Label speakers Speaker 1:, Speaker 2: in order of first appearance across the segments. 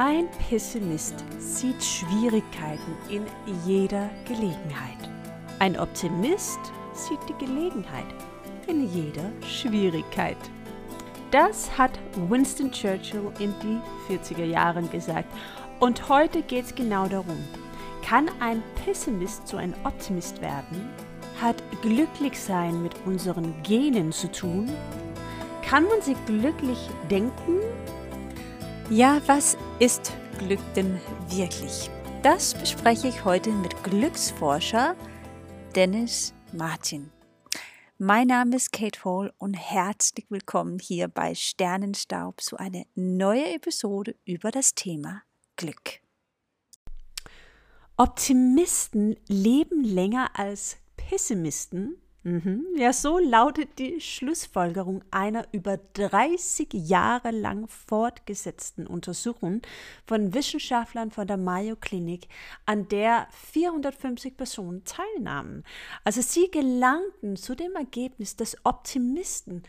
Speaker 1: Ein Pessimist sieht Schwierigkeiten in jeder Gelegenheit. Ein Optimist sieht die Gelegenheit in jeder Schwierigkeit. Das hat Winston Churchill in die 40er Jahren gesagt. Und heute geht es genau darum. Kann ein Pessimist zu einem Optimist werden? Hat glücklich sein mit unseren Genen zu tun? Kann man sich glücklich denken
Speaker 2: ja, was ist Glück denn wirklich? Das bespreche ich heute mit Glücksforscher Dennis Martin. Mein Name ist Kate Hall und herzlich willkommen hier bei Sternenstaub zu einer neuen Episode über das Thema Glück.
Speaker 1: Optimisten leben länger als Pessimisten. Ja, so lautet die Schlussfolgerung einer über 30 Jahre lang fortgesetzten Untersuchung von Wissenschaftlern von der Mayo Klinik, an der 450 Personen teilnahmen. Also sie gelangten zu dem Ergebnis, dass Optimisten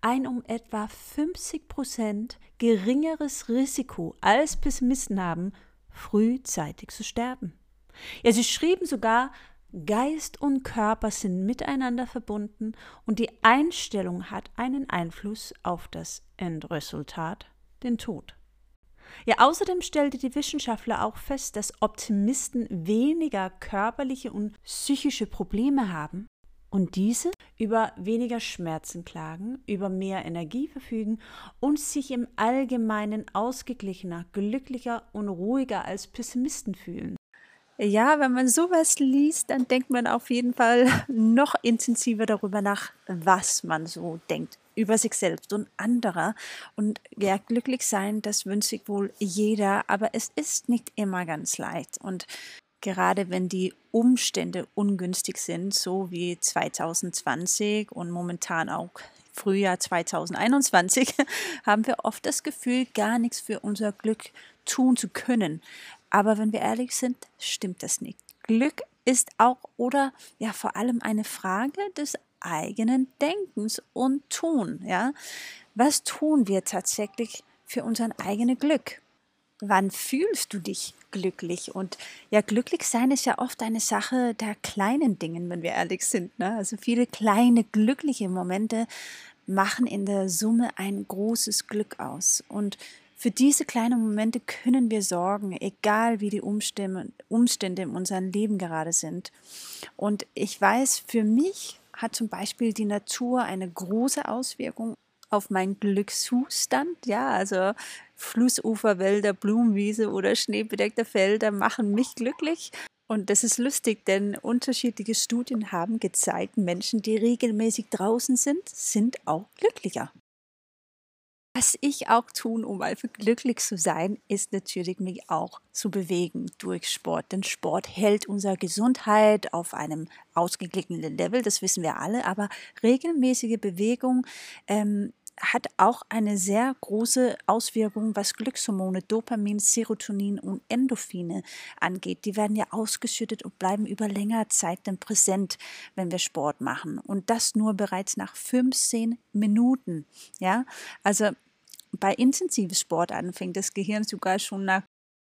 Speaker 1: ein um etwa 50 Prozent geringeres Risiko als Pessimisten haben, frühzeitig zu sterben. Ja, sie schrieben sogar, Geist und Körper sind miteinander verbunden und die Einstellung hat einen Einfluss auf das Endresultat, den Tod. Ja, außerdem stellte die Wissenschaftler auch fest, dass Optimisten weniger körperliche und psychische Probleme haben und diese über weniger Schmerzen klagen, über mehr Energie verfügen und sich im Allgemeinen ausgeglichener, glücklicher und ruhiger als Pessimisten fühlen.
Speaker 2: Ja, wenn man sowas liest, dann denkt man auf jeden Fall noch intensiver darüber nach, was man so denkt über sich selbst und andere. Und ja, glücklich sein, das wünscht sich wohl jeder, aber es ist nicht immer ganz leicht. Und gerade wenn die Umstände ungünstig sind, so wie 2020 und momentan auch Frühjahr 2021, haben wir oft das Gefühl, gar nichts für unser Glück tun zu können. Aber wenn wir ehrlich sind, stimmt das nicht. Glück ist auch oder ja vor allem eine Frage des eigenen Denkens und Tun. Ja, was tun wir tatsächlich für unser eigenes Glück? Wann fühlst du dich glücklich? Und ja, glücklich sein ist ja oft eine Sache der kleinen Dingen, wenn wir ehrlich sind. Ne? Also viele kleine glückliche Momente machen in der Summe ein großes Glück aus. Und für diese kleinen Momente können wir sorgen, egal wie die Umstände, Umstände in unserem Leben gerade sind. Und ich weiß, für mich hat zum Beispiel die Natur eine große Auswirkung auf meinen Glückszustand. Ja, also Flussuferwälder, Blumenwiese oder schneebedeckte Felder machen mich glücklich. Und das ist lustig, denn unterschiedliche Studien haben gezeigt, Menschen, die regelmäßig draußen sind, sind auch glücklicher. Was ich auch tun, um einfach glücklich zu sein, ist natürlich mich auch zu bewegen durch Sport. Denn Sport hält unsere Gesundheit auf einem ausgeglichenen Level, das wissen wir alle. Aber regelmäßige Bewegung ähm, hat auch eine sehr große Auswirkung, was Glückshormone, Dopamin, Serotonin und Endorphine angeht. Die werden ja ausgeschüttet und bleiben über längere Zeit dann präsent, wenn wir Sport machen. Und das nur bereits nach 15 Minuten. Ja, also bei intensiven Sportarten fängt das Gehirn sogar schon nach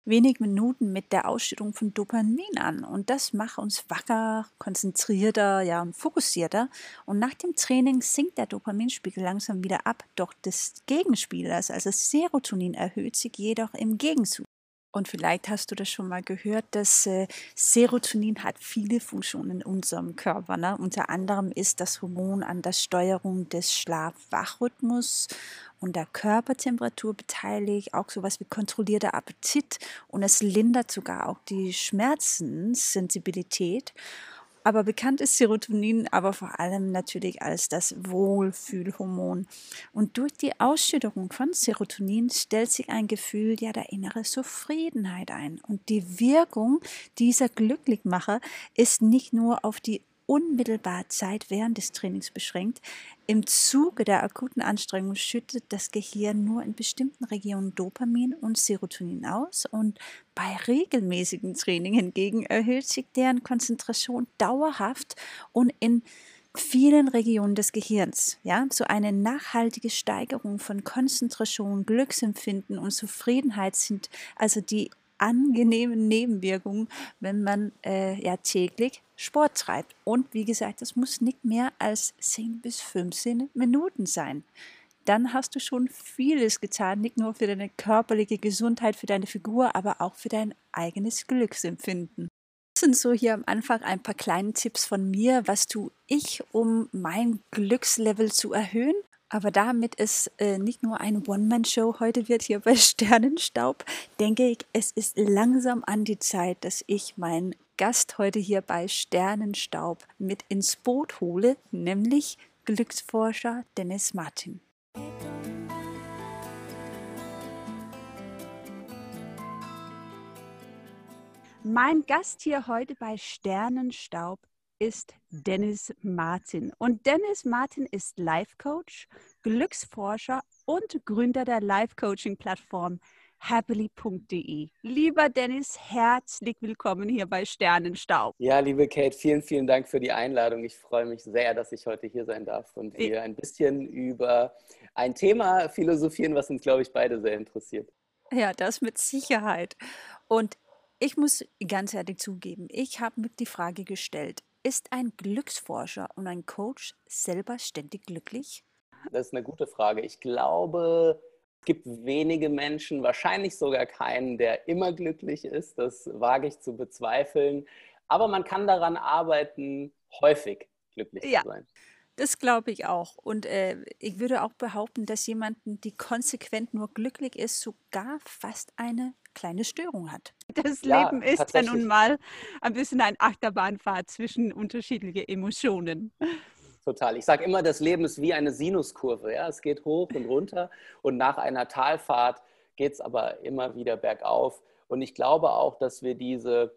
Speaker 2: wenigen Minuten mit der Ausschüttung von Dopamin an. Und das macht uns wacker, konzentrierter, ja, und fokussierter. Und nach dem Training sinkt der Dopaminspiegel langsam wieder ab. Doch des Gegenspielers, also Serotonin, erhöht sich jedoch im Gegenzug. Und vielleicht hast du das schon mal gehört, dass äh, Serotonin hat viele Funktionen in unserem Körper. Ne? Unter anderem ist das Hormon an der Steuerung des Schlaf-Wach-Rhythmus und der Körpertemperatur beteiligt, auch sowas wie kontrollierter Appetit und es lindert sogar auch die Schmerzenssensibilität. Aber bekannt ist Serotonin aber vor allem natürlich als das Wohlfühlhormon. Und durch die Ausschüttung von Serotonin stellt sich ein Gefühl ja der innere Zufriedenheit ein. Und die Wirkung dieser Glücklichmacher ist nicht nur auf die unmittelbar Zeit während des Trainings beschränkt. Im Zuge der akuten Anstrengung schüttet das Gehirn nur in bestimmten Regionen Dopamin und Serotonin aus und bei regelmäßigem Training hingegen erhöht sich deren Konzentration dauerhaft und in vielen Regionen des Gehirns. Ja, so eine nachhaltige Steigerung von Konzentration, Glücksempfinden und Zufriedenheit sind also die angenehmen Nebenwirkungen, wenn man äh, ja täglich Sport treibt. Und wie gesagt, das muss nicht mehr als 10 bis 15 Minuten sein. Dann hast du schon vieles getan, nicht nur für deine körperliche Gesundheit, für deine Figur, aber auch für dein eigenes Glücksempfinden. Das sind so hier am Anfang ein paar kleine Tipps von mir, was tue ich, um mein Glückslevel zu erhöhen. Aber damit es äh, nicht nur eine One-Man-Show heute wird hier bei Sternenstaub, denke ich, es ist langsam an die Zeit, dass ich meinen Gast heute hier bei Sternenstaub mit ins Boot hole, nämlich Glücksforscher Dennis Martin. Mein Gast hier heute bei Sternenstaub ist Dennis Martin. Und Dennis Martin ist Life Coach, Glücksforscher und Gründer der Life Coaching Plattform happily.de. Lieber Dennis, herzlich willkommen hier bei Sternenstaub.
Speaker 3: Ja, liebe Kate, vielen, vielen Dank für die Einladung. Ich freue mich sehr, dass ich heute hier sein darf und wir ein bisschen über ein Thema philosophieren, was uns, glaube ich, beide sehr interessiert.
Speaker 2: Ja, das mit Sicherheit. Und ich muss ganz ehrlich zugeben, ich habe mir die Frage gestellt, ist ein Glücksforscher und ein Coach selber ständig glücklich?
Speaker 3: Das ist eine gute Frage. Ich glaube, es gibt wenige Menschen, wahrscheinlich sogar keinen, der immer glücklich ist. Das wage ich zu bezweifeln. Aber man kann daran arbeiten, häufig glücklich ja. zu sein.
Speaker 2: Das glaube ich auch. Und äh, ich würde auch behaupten, dass jemanden, die konsequent nur glücklich ist, sogar fast eine kleine Störung hat.
Speaker 1: Das ja, Leben ist ja nun mal ein bisschen ein Achterbahnfahrt zwischen unterschiedlichen Emotionen.
Speaker 3: Total. Ich sage immer, das Leben ist wie eine Sinuskurve. Ja? Es geht hoch und runter und nach einer Talfahrt geht es aber immer wieder bergauf. Und ich glaube auch, dass wir diese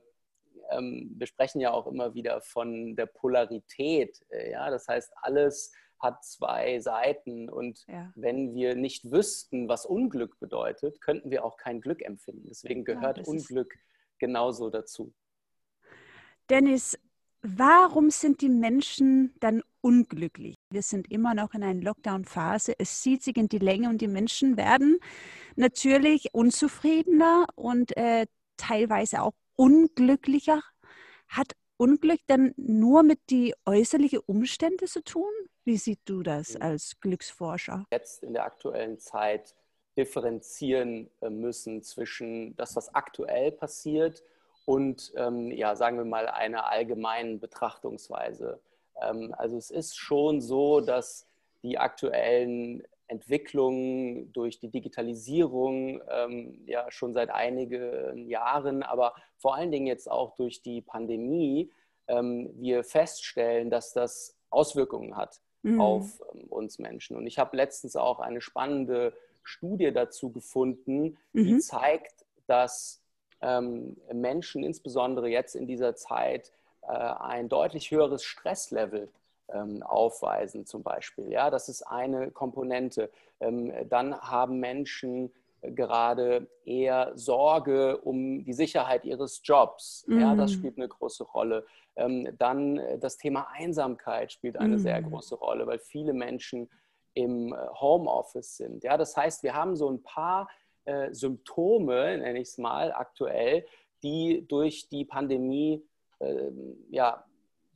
Speaker 3: ähm, wir sprechen ja auch immer wieder von der Polarität. Äh, ja? Das heißt, alles hat zwei Seiten. Und ja. wenn wir nicht wüssten, was Unglück bedeutet, könnten wir auch kein Glück empfinden. Deswegen gehört ja, Unglück genauso dazu.
Speaker 1: Dennis, warum sind die Menschen dann unglücklich? Wir sind immer noch in einer Lockdown-Phase. Es zieht sich in die Länge und die Menschen werden natürlich unzufriedener und äh, teilweise auch unglücklicher. Hat Unglück denn nur mit die äußerlichen Umstände zu tun? Wie siehst du das mhm. als Glücksforscher?
Speaker 3: Jetzt in der aktuellen Zeit differenzieren äh, müssen zwischen das, was aktuell passiert und, ähm, ja, sagen wir mal, einer allgemeinen Betrachtungsweise. Ähm, also es ist schon so, dass die aktuellen Entwicklung durch die Digitalisierung ähm, ja schon seit einigen Jahren, aber vor allen Dingen jetzt auch durch die Pandemie, ähm, wir feststellen, dass das Auswirkungen hat mhm. auf ähm, uns Menschen. Und ich habe letztens auch eine spannende Studie dazu gefunden, mhm. die zeigt, dass ähm, Menschen insbesondere jetzt in dieser Zeit äh, ein deutlich höheres Stresslevel aufweisen zum Beispiel. Ja, das ist eine Komponente. Ähm, dann haben Menschen gerade eher Sorge um die Sicherheit ihres Jobs. Mhm. Ja, das mhm. spielt eine große Rolle. Ähm, dann äh, das Thema Einsamkeit spielt eine mhm. sehr große Rolle, weil viele Menschen im äh, Homeoffice sind. Ja, das heißt, wir haben so ein paar äh, Symptome, nenne ich es mal, aktuell, die durch die Pandemie äh, ja,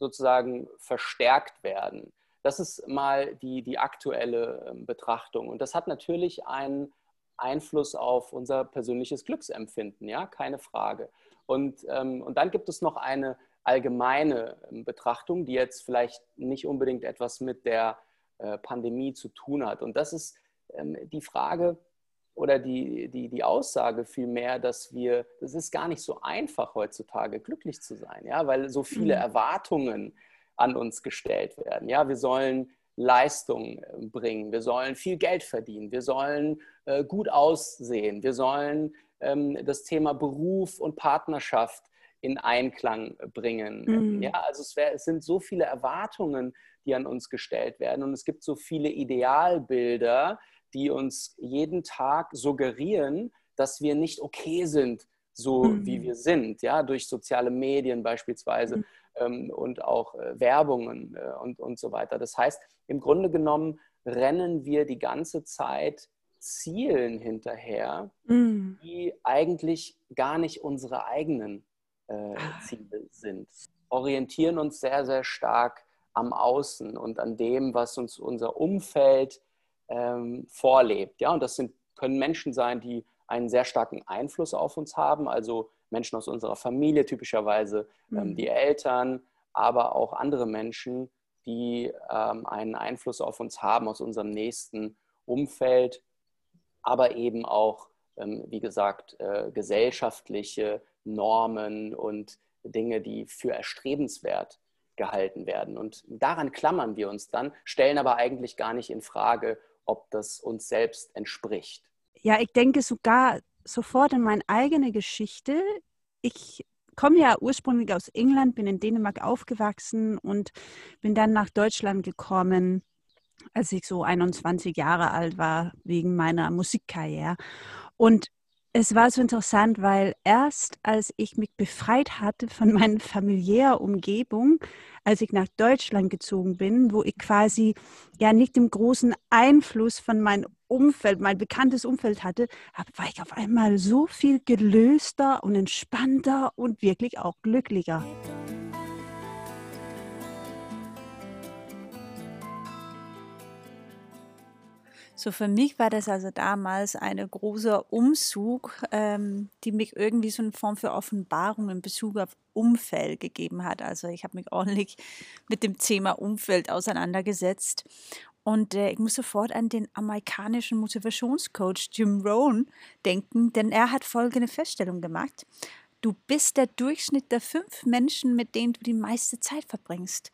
Speaker 3: sozusagen verstärkt werden. Das ist mal die, die aktuelle ähm, Betrachtung. Und das hat natürlich einen Einfluss auf unser persönliches Glücksempfinden, ja, keine Frage. Und, ähm, und dann gibt es noch eine allgemeine ähm, Betrachtung, die jetzt vielleicht nicht unbedingt etwas mit der äh, Pandemie zu tun hat. Und das ist ähm, die Frage, oder die, die, die Aussage vielmehr, dass wir, es ist gar nicht so einfach heutzutage glücklich zu sein, ja, weil so viele mhm. Erwartungen an uns gestellt werden. Ja, wir sollen Leistung äh, bringen, wir sollen viel Geld verdienen, wir sollen äh, gut aussehen, wir sollen ähm, das Thema Beruf und Partnerschaft in Einklang bringen. Mhm. Ja, also es, wär, es sind so viele Erwartungen, die an uns gestellt werden und es gibt so viele Idealbilder, die uns jeden Tag suggerieren, dass wir nicht okay sind, so mhm. wie wir sind, ja, durch soziale Medien beispielsweise. Mhm. ähm, und auch äh, Werbungen äh, und, und so weiter. Das heißt, im Grunde genommen rennen wir die ganze Zeit Zielen hinterher, mm. die eigentlich gar nicht unsere eigenen äh, ah. Ziele sind. Orientieren uns sehr, sehr stark am Außen und an dem, was uns unser Umfeld ähm, vorlebt. Ja, und das sind, können Menschen sein, die einen sehr starken Einfluss auf uns haben, also Menschen aus unserer Familie, typischerweise ähm, mhm. die Eltern, aber auch andere Menschen, die ähm, einen Einfluss auf uns haben aus unserem nächsten Umfeld, aber eben auch, ähm, wie gesagt, äh, gesellschaftliche Normen und Dinge, die für erstrebenswert gehalten werden. Und daran klammern wir uns dann, stellen aber eigentlich gar nicht in Frage, ob das uns selbst entspricht.
Speaker 1: Ja, ich denke sogar sofort an meine eigene Geschichte. Ich komme ja ursprünglich aus England, bin in Dänemark aufgewachsen und bin dann nach Deutschland gekommen, als ich so 21 Jahre alt war, wegen meiner Musikkarriere. Und es war so interessant, weil erst als ich mich befreit hatte von meiner familiären Umgebung, als ich nach Deutschland gezogen bin, wo ich quasi ja nicht den großen Einfluss von meinem Umfeld, mein bekanntes Umfeld hatte, war ich auf einmal so viel gelöster und entspannter und wirklich auch glücklicher.
Speaker 2: So für mich war das also damals ein großer Umzug, ähm, die mich irgendwie so eine Form für Offenbarung in Bezug auf Umfeld gegeben hat. Also ich habe mich ordentlich mit dem Thema Umfeld auseinandergesetzt. Und äh, ich muss sofort an den amerikanischen Motivationscoach Jim Rohn denken, denn er hat folgende Feststellung gemacht. Du bist der Durchschnitt der fünf Menschen, mit denen du die meiste Zeit verbringst.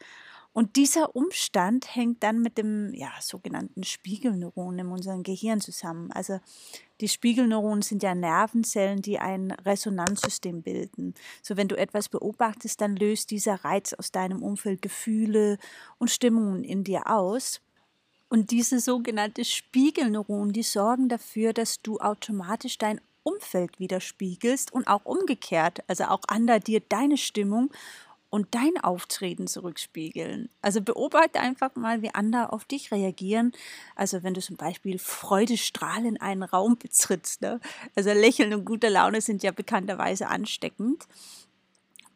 Speaker 2: Und dieser Umstand hängt dann mit dem ja, sogenannten Spiegelneuron in unserem Gehirn zusammen. Also die Spiegelneuronen sind ja Nervenzellen, die ein Resonanzsystem bilden. So wenn du etwas beobachtest, dann löst dieser Reiz aus deinem Umfeld Gefühle und Stimmungen in dir aus. Und diese sogenannte Spiegelneuronen, die sorgen dafür, dass du automatisch dein Umfeld widerspiegelst und auch umgekehrt, also auch andere dir deine Stimmung und dein Auftreten zurückspiegeln. Also beobachte einfach mal, wie andere auf dich reagieren. Also wenn du zum Beispiel freudestrahlend einen Raum betrittst. Ne? Also Lächeln und gute Laune sind ja bekannterweise ansteckend.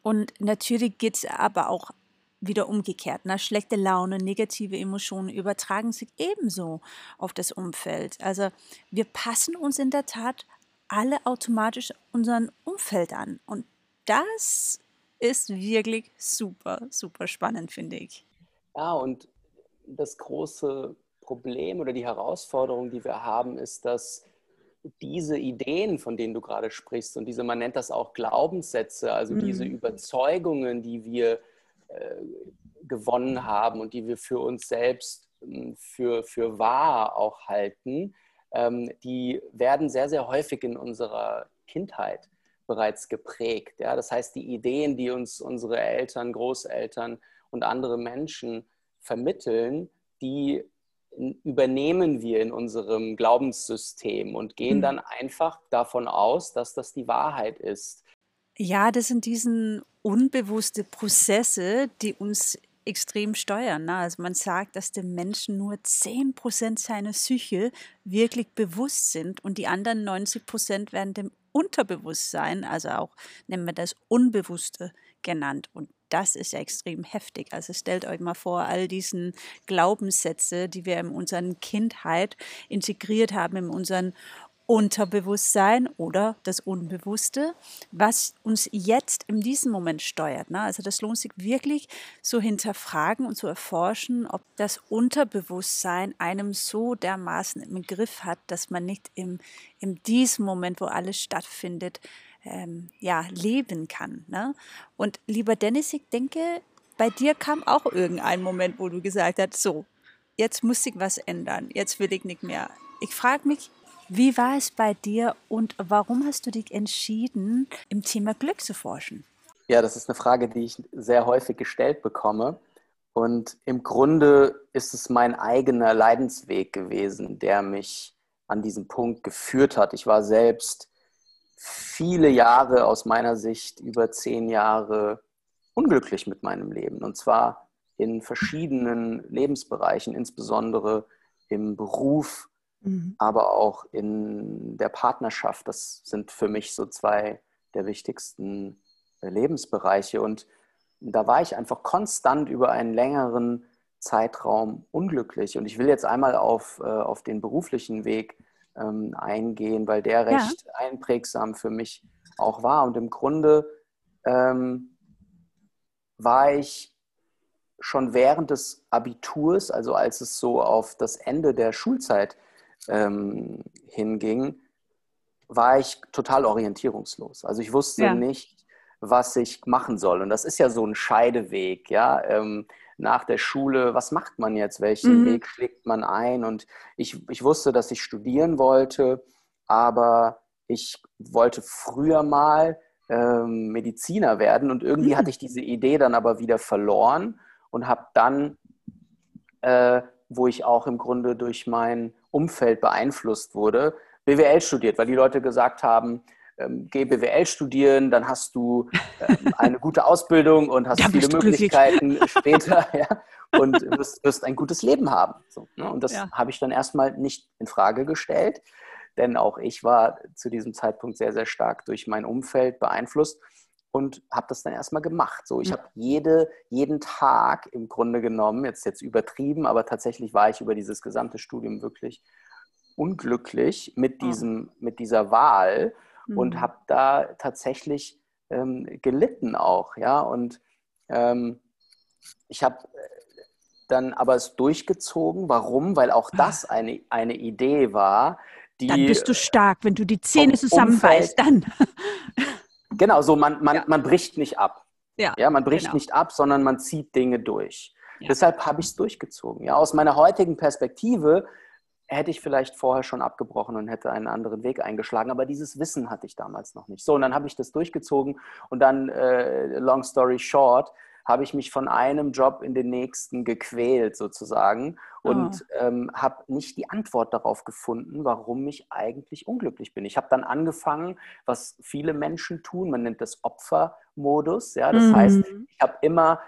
Speaker 2: Und natürlich geht es aber auch wieder umgekehrt. Ne? Schlechte Laune, negative Emotionen übertragen sich ebenso auf das Umfeld. Also wir passen uns in der Tat alle automatisch unseren Umfeld an. Und das ist wirklich super, super spannend, finde ich.
Speaker 3: Ja, und das große Problem oder die Herausforderung, die wir haben, ist, dass diese Ideen, von denen du gerade sprichst, und diese, man nennt das auch Glaubenssätze, also mhm. diese Überzeugungen, die wir äh, gewonnen haben und die wir für uns selbst hm, für, für wahr auch halten, ähm, die werden sehr, sehr häufig in unserer Kindheit bereits geprägt. Ja? Das heißt, die Ideen, die uns unsere Eltern, Großeltern und andere Menschen vermitteln, die übernehmen wir in unserem Glaubenssystem und gehen hm. dann einfach davon aus, dass das die Wahrheit ist.
Speaker 2: Ja, das sind diese unbewusste Prozesse, die uns extrem steuern. Ne? Also man sagt, dass dem Menschen nur 10% seiner Psyche wirklich bewusst sind und die anderen 90% werden dem Unterbewusstsein, also auch nennen wir das Unbewusste genannt. Und das ist ja extrem heftig. Also stellt euch mal vor, all diesen Glaubenssätze, die wir in unserer Kindheit integriert haben, in unseren Unterbewusstsein oder das Unbewusste, was uns jetzt in diesem Moment steuert. Ne? Also das lohnt sich wirklich so hinterfragen und zu erforschen, ob das Unterbewusstsein einem so dermaßen im Griff hat, dass man nicht im, in diesem Moment, wo alles stattfindet, ähm, ja, leben kann. Ne? Und lieber Dennis, ich denke, bei dir kam auch irgendein Moment, wo du gesagt hast, so, jetzt muss sich was ändern, jetzt will ich nicht mehr. Ich frage mich, wie war es bei dir und warum hast du dich entschieden, im Thema Glück zu forschen?
Speaker 3: Ja, das ist eine Frage, die ich sehr häufig gestellt bekomme. Und im Grunde ist es mein eigener Leidensweg gewesen, der mich an diesen Punkt geführt hat. Ich war selbst viele Jahre aus meiner Sicht, über zehn Jahre, unglücklich mit meinem Leben. Und zwar in verschiedenen Lebensbereichen, insbesondere im Beruf, mhm. aber auch in der Partnerschaft. Das sind für mich so zwei der wichtigsten äh, Lebensbereiche. Und da war ich einfach konstant über einen längeren Zeitraum unglücklich. Und ich will jetzt einmal auf, äh, auf den beruflichen Weg ähm, eingehen, weil der recht ja. einprägsam für mich auch war. Und im Grunde ähm, war ich schon während des Abiturs, also als es so auf das Ende der Schulzeit ähm, hinging, war ich total orientierungslos. Also ich wusste ja. nicht, was ich machen soll. Und das ist ja so ein Scheideweg, ja. Ähm, nach der Schule, was macht man jetzt? Welchen mhm. Weg schlägt man ein? Und ich, ich wusste, dass ich studieren wollte, aber ich wollte früher mal ähm, Mediziner werden und irgendwie mhm. hatte ich diese Idee dann aber wieder verloren und habe dann, äh, wo ich auch im Grunde durch mein Umfeld beeinflusst wurde, BWL studiert, weil die Leute gesagt haben, ähm, geh BWL studieren, dann hast du ähm, eine gute Ausbildung und hast viele Möglichkeiten später ja, und wirst, wirst, ein gutes Leben haben. So, ne? Und das ja. habe ich dann erstmal nicht in Frage gestellt, denn auch ich war zu diesem Zeitpunkt sehr, sehr stark durch mein Umfeld beeinflusst und habe das dann erstmal gemacht. So, ich mhm. habe jede, jeden Tag im Grunde genommen, jetzt jetzt übertrieben, aber tatsächlich war ich über dieses gesamte Studium wirklich unglücklich mit, ah. diesem, mit dieser Wahl mhm. und habe da tatsächlich ähm, gelitten auch, ja. Und ähm, ich habe äh, dann aber es durchgezogen. Warum? Weil auch ah. das eine, eine Idee war, die.
Speaker 1: Dann bist du stark, wenn du die Zähne zusammenbeißt, dann.
Speaker 3: Genau, so man, man, ja. man bricht nicht ab. Ja, ja man bricht genau. nicht ab, sondern man zieht Dinge durch. Ja. Deshalb habe ich es durchgezogen. Ja, aus meiner heutigen Perspektive hätte ich vielleicht vorher schon abgebrochen und hätte einen anderen Weg eingeschlagen. Aber dieses Wissen hatte ich damals noch nicht. So, und dann habe ich das durchgezogen und dann, äh, long story short, habe ich mich von einem Job in den nächsten gequält sozusagen und oh. ähm, habe nicht die Antwort darauf gefunden, warum ich eigentlich unglücklich bin. Ich habe dann angefangen, was viele Menschen tun, man nennt das Opfermodus. Ja, das mhm. heißt, ich habe immer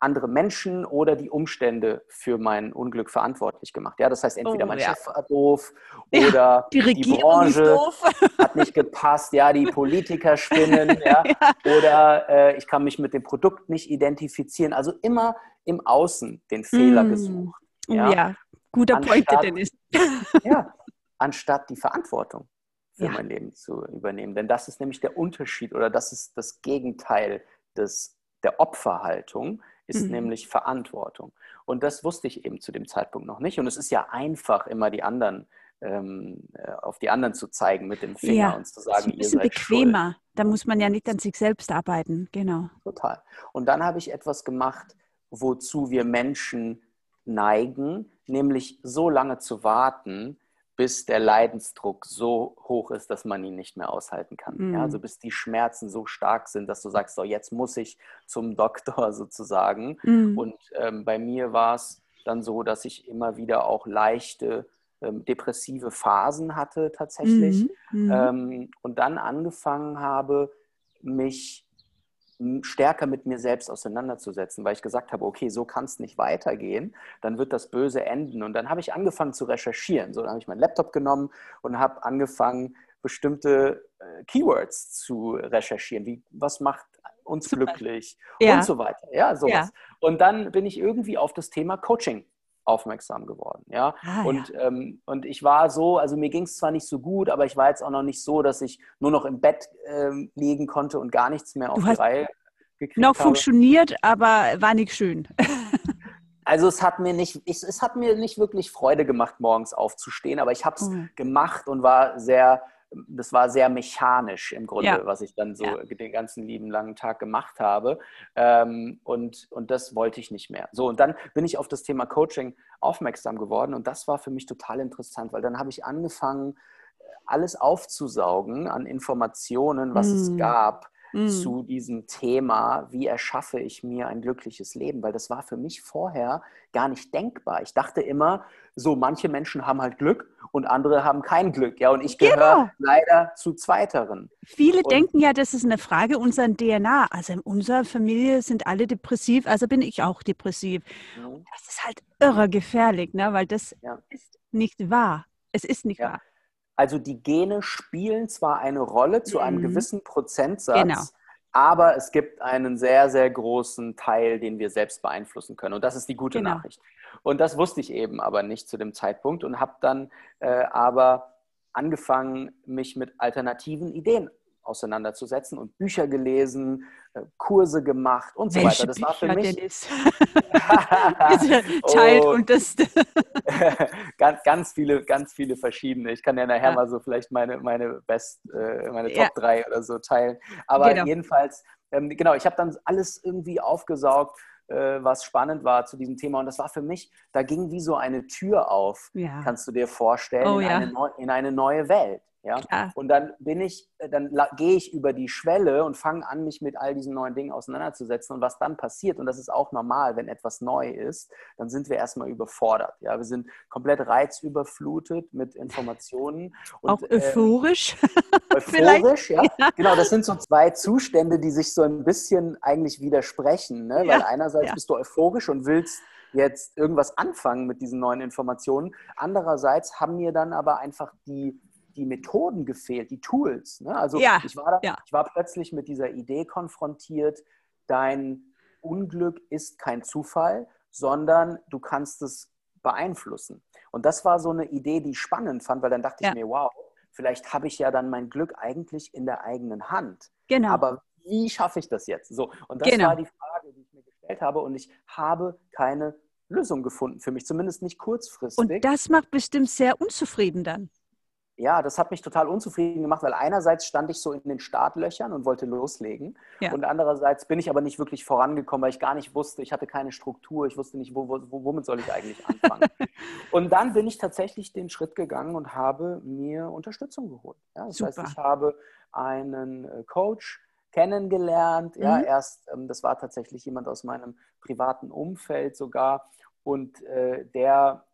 Speaker 3: andere Menschen oder die Umstände für mein Unglück verantwortlich gemacht. Ja, das heißt, entweder oh, mein ja. Chef war doof oder ja, die, die, Branche hat nicht gepasst, ja, die Politiker spinnen, ja, ja. oder äh, ich kann mich mit dem Produkt nicht identifizieren. Also immer im Außen den Fehler mm. gesucht.
Speaker 1: Oh ja, guter Point, Dennis.
Speaker 3: ja, anstatt die Verantwortung für mein Leben zu übernehmen. Denn das ist nämlich der Unterschied oder das ist das Gegenteil des der Opferhaltung ist mhm. nämlich Verantwortung. Und das wusste ich eben zu dem Zeitpunkt noch nicht. Und es ist ja einfach, immer die anderen ähm, äh, auf die anderen zu zeigen mit dem Finger ja, und zu sagen,
Speaker 1: ihr seid bequemer. Schuld. Da muss man ja nicht an sich selbst arbeiten, genau.
Speaker 3: Total. Und dann habe ich etwas gemacht, wozu wir Menschen neigen, nämlich so lange zu warten, bis der Leidensdruck so hoch ist, dass man ihn nicht mehr aushalten kann. Mhm. Ja, also bis die Schmerzen so stark sind, dass du sagst, so jetzt muss ich zum Doktor sozusagen. Mhm. Und ähm, bei mir war es dann so, dass ich immer wieder auch leichte ähm, depressive Phasen hatte tatsächlich. Mhm. mhm. Ähm, und dann angefangen habe, mich stärker mit mir selbst auseinanderzusetzen, weil ich gesagt habe, okay, so kann es nicht weitergehen, dann wird das Böse enden. Und dann habe ich angefangen zu recherchieren. So, dann habe ich meinen Laptop genommen und habe angefangen, bestimmte äh, Keywords zu recherchieren. Wie, was macht uns glücklich ja. und so weiter. Ja, sowas. Ja. Und dann bin ich irgendwie auf das Thema Coaching aufmerksam geworden. Ja? Ah, und, ja. Ähm, und ich war so, also mir ging es zwar nicht so gut, aber ich war jetzt auch noch nicht so, dass ich nur noch im Bett ähm, liegen konnte und gar nichts mehr auf du die Reihe
Speaker 1: gekriegt noch habe. Noch funktioniert, aber war nicht schön.
Speaker 3: Also es hat mir nicht, ich, es hat mir nicht wirklich Freude gemacht, morgens aufzustehen, aber ich habe es mhm. gemacht und war sehr das war sehr mechanisch im Grunde, ja. was ich dann so ja. den ganzen lieben langen Tag gemacht habe. Ähm, und, und das wollte ich nicht mehr. So, und dann bin ich auf das Thema Coaching aufmerksam geworden und das war für mich total interessant, weil dann habe ich angefangen, alles aufzusaugen an Informationen, was mm. es gab mhm. zu diesem Thema, wie erschaffe ich mir ein glückliches Leben, weil das war für mich vorher gar nicht denkbar. Ich dachte immer, so manche Menschen haben halt Glück und andere haben kein Glück. Ja, und ich gehöre genau. leider zu zweiteren.
Speaker 1: Viele
Speaker 3: und
Speaker 1: denken ja, das ist eine Frage unserer DNA. Also in unserer Familie sind alle depressiv, also bin ich auch depressiv. Mhm. Das ist halt irre gefährlich, ne? weil das ja. ist nicht wahr. Es ist nicht ja. wahr.
Speaker 3: Also die Gene spielen zwar eine Rolle zu einem mhm. gewissen Prozentsatz, genau. aber es gibt einen sehr, sehr großen Teil, den wir selbst beeinflussen können. Und das ist die gute genau. Nachricht. Und das wusste ich eben aber nicht zu dem Zeitpunkt und habe dann äh, aber angefangen, mich mit alternativen Ideen auseinanderzusetzen und Bücher gelesen, Kurse gemacht und so weiter. Das
Speaker 1: war für mich. Oh, und das.
Speaker 3: ganz, ganz viele, ganz viele verschiedene. Ich kann ja nachher ja. mal so vielleicht meine, meine Best, äh, meine Top ja. 3 oder so teilen. Aber genau. jedenfalls, ähm, genau, ich habe dann alles irgendwie aufgesaugt äh, was spannend war zu diesem Thema. Und das war für mich, da ging wie so eine Tür auf, ja. kannst du dir vorstellen, oh, in, ja. eine in, eine neue Welt. Ja? Klar. Und dann bin ich, äh, dann gehe ich über die Schwelle und fange an, mich mit all diesen neuen Dingen auseinanderzusetzen. Und was dann passiert, und das ist auch normal, wenn etwas neu ist, dann sind wir erstmal überfordert. Ja? Wir sind komplett reizüberflutet mit Informationen.
Speaker 1: Und, auch ähm, euphorisch.
Speaker 3: Äh, euphorisch, ja? ja. Genau, das sind so zwei Zustände, die sich so ein bisschen eigentlich widersprechen. Ne? Weil einerseits ja. bist du euphorisch und willst jetzt irgendwas anfangen mit diesen neuen Informationen. Andererseits haben mir dann aber einfach die die Methoden gefehlt, die Tools. Ne? Also ja, ich, war da, ja. ich war plötzlich mit dieser Idee konfrontiert, dein Unglück ist kein Zufall, sondern du kannst es beeinflussen. Und das war so eine Idee, die ich spannend fand, weil dann dachte ja. ich mir, wow, vielleicht habe ich ja dann mein Glück eigentlich in der eigenen Hand. Genau. Aber wie schaffe ich das jetzt? So, und das genau. war die Frage, die ich mir gestellt habe. Und ich habe keine Lösung gefunden für mich, zumindest nicht kurzfristig.
Speaker 1: Und das macht bestimmt sehr unzufrieden dann
Speaker 3: ja, das hat mich total unzufrieden gemacht, weil einerseits stand ich so in den Startlöchern und wollte loslegen ja. und andererseits bin ich aber nicht wirklich vorangekommen, weil ich gar nicht wusste, ich hatte keine Struktur, ich wusste nicht, wo, wo, womit soll ich eigentlich anfangen. und dann bin ich tatsächlich den Schritt gegangen und habe mir Unterstützung geholt. Ja, das Super. heißt, ich habe einen äh, Coach kennengelernt, ja, mhm. erst, ähm, das war tatsächlich jemand aus meinem privaten Umfeld sogar und äh, der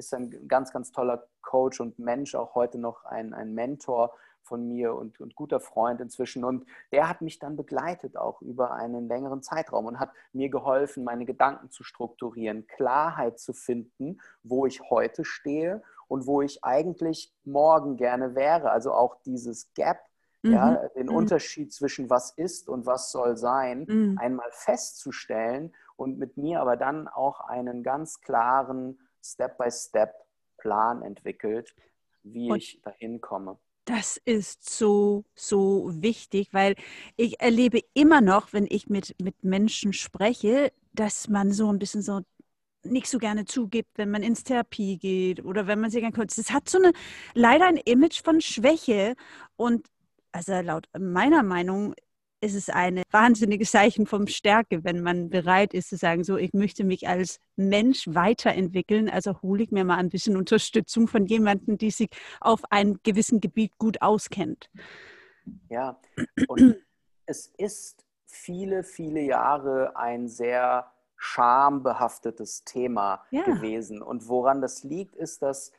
Speaker 3: ist ein ganz, ganz toller Coach und Mensch, auch heute noch ein, ein Mentor von mir und, und guter Freund inzwischen. Und der hat mich dann begleitet, auch über einen längeren Zeitraum und hat mir geholfen, meine Gedanken zu strukturieren, Klarheit zu finden, wo ich heute stehe und wo ich eigentlich morgen gerne wäre. Also auch dieses Gap mhm. ja, den mhm. Unterschied zwischen was ist und was soll sein, mhm. einmal festzustellen und mit mir aber dann auch einen ganz klaren Step-by-Step-Plan entwickelt, wie Und ich dahin komme.
Speaker 1: Das ist so, so wichtig, weil ich erlebe immer noch, wenn ich mit, mit Menschen spreche, dass man so ein bisschen so nicht so gerne zugibt, wenn man ins Therapie geht oder wenn man sich ganz kurz. Das hat so eine leider ein Image von Schwäche und also laut meiner Meinung ist es ein wahnsinniges Zeichen von Stärke, wenn man bereit ist zu sagen, so, ich möchte mich als Mensch weiterentwickeln, also hole ich mir mal ein bisschen Unterstützung von jemandem, die sich auf einem gewissen Gebiet gut auskennt.
Speaker 3: Ja, und es ist viele, viele Jahre ein sehr schambehaftetes Thema ja. gewesen. Und woran das liegt, ist, dass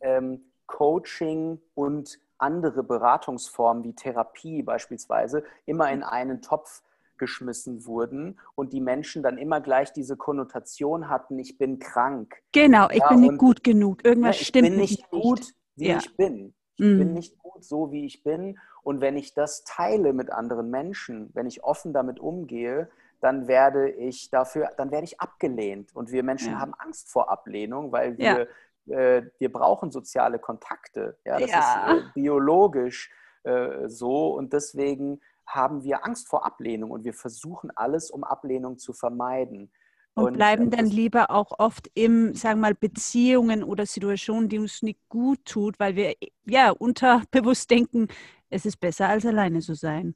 Speaker 3: ähm, Coaching und andere Beratungsformen wie Therapie beispielsweise immer in einen Topf geschmissen wurden und die Menschen dann immer gleich diese Konnotation hatten, ich bin krank.
Speaker 1: Genau, ich ja, bin nicht gut genug. Irgendwas
Speaker 3: ja,
Speaker 1: ich stimmt
Speaker 3: bin nicht, nicht gut, wie ja. ich bin. Ich mm. bin nicht gut so, wie ich bin. Und wenn ich das teile mit anderen Menschen, wenn ich offen damit umgehe, dann werde ich dafür, dann werde ich abgelehnt. Und wir Menschen haben Angst vor Ablehnung, weil wir äh, wir brauchen soziale Kontakte. Ja, das ja. ist äh, biologisch äh, so und deswegen haben wir Angst vor Ablehnung und wir versuchen alles, um Ablehnung zu vermeiden.
Speaker 1: Und, und bleiben ähm, dann lieber auch oft im, sagen wir mal, Beziehungen oder Situationen, die uns nicht gut tut, weil wir ja unterbewusst denken, es ist besser als alleine zu sein.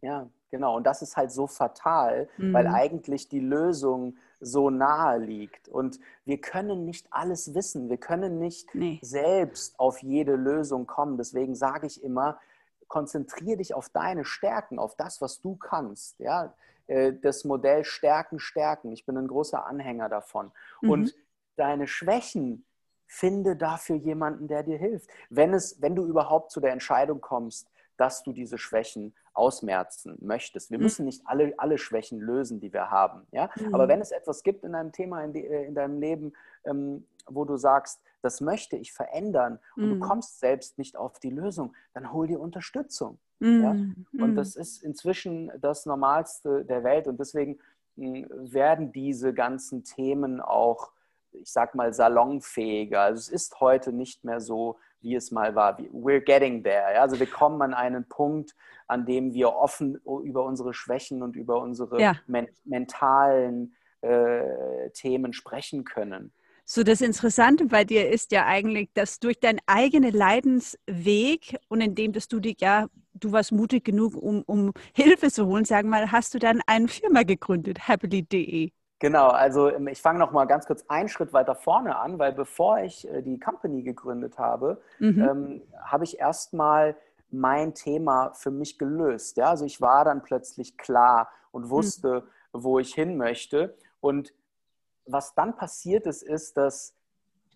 Speaker 3: Ja, genau. Und das ist halt so fatal, mhm. weil eigentlich die Lösung so nahe liegt. Und wir können nicht alles wissen. Wir können nicht nee. selbst auf jede Lösung kommen. Deswegen sage ich immer, konzentriere dich auf deine Stärken, auf das, was du kannst. Ja? Äh, das Modell Stärken, Stärken. Ich bin ein großer Anhänger davon. Mhm. Und deine Schwächen, finde dafür jemanden, der dir hilft. Wenn, es, wenn du überhaupt zu der Entscheidung kommst, dass du diese Schwächen ausmerzen möchtest. Wir mhm. müssen nicht alle, alle Schwächen lösen, die wir haben. Ja? Mhm. Aber wenn es etwas gibt in deinem Thema, in, die, äh, in deinem Leben, ähm, wo du sagst, das möchte ich verändern und mhm. du kommst selbst nicht auf die Lösung, dann hol dir Unterstützung. Mhm. Ja? Und mhm. das ist inzwischen das Normalste der Welt und deswegen hm, werden diese ganzen Themen auch, ich sag mal, salonfähiger. Also es ist heute nicht mehr so, wie es mal war. We're getting there. Ja? Also wir kommen an einen Punkt, an dem wir offen über unsere Schwächen und über unsere ja. men mentalen äh, Themen sprechen können.
Speaker 1: So, das Interessante bei dir ist ja eigentlich, dass durch deinen eigenen Leidensweg und indem dass du dich ja, du warst mutig genug, um, um Hilfe zu holen, sagen wir mal, hast du dann eine Firma gegründet, happily.de.
Speaker 3: Genau, also ähm, ich fange noch mal ganz kurz einen Schritt weiter vorne an, weil bevor ich äh, die Company gegründet habe, mhm. ähm, habe ich erstmal mein Thema für mich gelöst. Ja? Also ich war dann plötzlich klar und mhm. wusste, mhm. wo ich hin möchte. Und was dann passiert ist, ist, dass,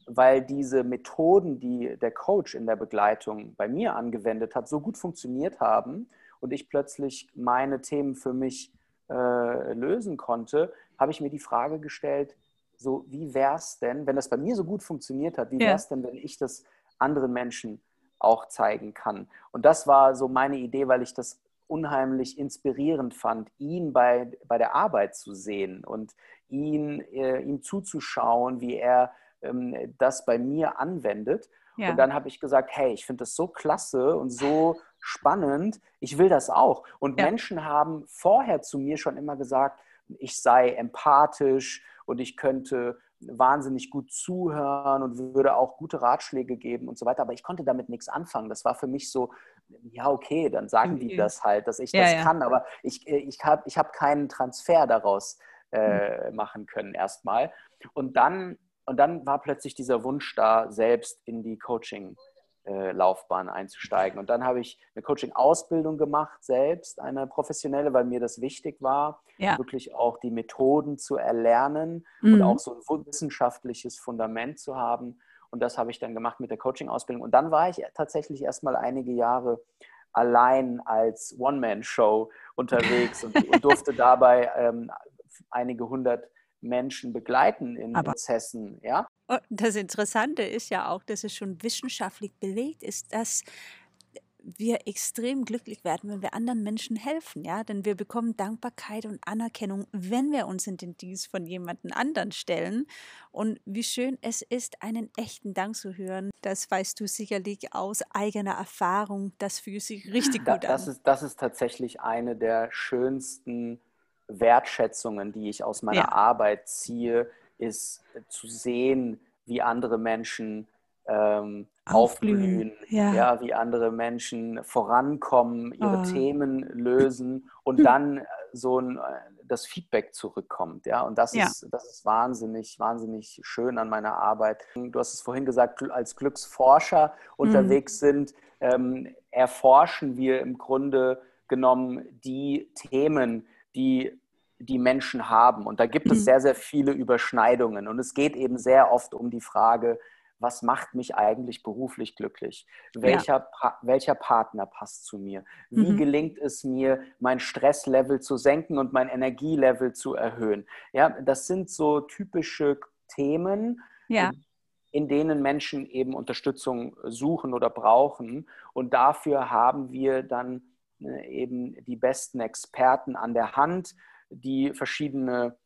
Speaker 3: weil diese Methoden, die der Coach in der Begleitung bei mir angewendet hat, so gut funktioniert haben und ich plötzlich meine Themen für mich äh, lösen konnte, habe ich mir die Frage gestellt, so wie wäre es denn, wenn das bei mir so gut funktioniert hat, wie wäre es denn, wenn ich das anderen Menschen auch zeigen kann? Und das war so meine Idee, weil ich das unheimlich inspirierend fand, ihn bei, bei der Arbeit zu sehen und ihn, äh, ihm zuzuschauen, wie er ähm, das bei mir anwendet. Ja. Und dann habe ich gesagt, hey, ich finde das so klasse und so spannend, ich will das auch. Und ja. Menschen haben vorher zu mir schon immer gesagt, ich sei empathisch und ich könnte wahnsinnig gut zuhören und würde auch gute Ratschläge geben und so weiter. Aber ich konnte damit nichts anfangen. Das war für mich so, ja, okay, dann sagen okay. die das halt, dass ich ja, das ja. kann. Aber ich, äh, ich habe ich hab keinen Transfer daraus äh, hm. machen können erstmal. Und dann, und dann war plötzlich dieser Wunsch da, selbst in die Coaching- Laufbahn einzusteigen. Und dann habe ich eine Coaching-Ausbildung gemacht, selbst eine professionelle, weil mir das wichtig war, ja. wirklich auch die Methoden zu erlernen mhm. und auch so ein wissenschaftliches Fundament zu haben. Und das habe ich dann gemacht mit der Coaching-Ausbildung. Und dann war ich tatsächlich erstmal einige Jahre allein als One-Man-Show unterwegs und, und, durfte dabei ähm, einige hundert Menschen begleiten in Aber Prozessen. Ja?
Speaker 2: Das Interessante ist ja auch, dass es schon wissenschaftlich belegt ist, dass wir extrem glücklich werden, wenn wir anderen Menschen helfen, ja, denn wir bekommen Dankbarkeit und Anerkennung, wenn wir uns in den Dienst von jemandem anderen stellen. Und wie schön es ist, einen echten Dank zu hören, das weißt du sicherlich aus eigener Erfahrung. Das fühlt sich richtig gut
Speaker 3: das
Speaker 2: an.
Speaker 3: Ist, das ist tatsächlich eine der schönsten Wertschätzungen, die ich aus meiner ja. Arbeit ziehe, ist zu sehen, wie andere Menschen ähm, aufblühen, ja. ja. wie andere Menschen vorankommen, ihre oh. Themen lösen und hm. dann so ein, äh, das Feedback zurückkommt. Ja? Und das, ja. Ist, das ist wahnsinnig, wahnsinnig schön an meiner Arbeit. Du hast es vorhin gesagt, als Glücksforscher mhm. unterwegs sind, ähm, erforschen wir im Grunde genommen die Themen, die die Menschen haben. Und da gibt es mhm. sehr, sehr viele Überschneidungen. Und es geht eben sehr oft um die Frage, was macht mich eigentlich beruflich glücklich? Welcher, ja. pa welcher Partner passt zu mir? Wie mhm. gelingt es mir, mein Stresslevel zu senken und mein Energielevel zu erhöhen? Ja, das sind so typische Themen, ja. in denen Menschen eben Unterstützung suchen oder brauchen. Und dafür haben wir dann äh, eben die besten Experten an der Hand, die verschiedene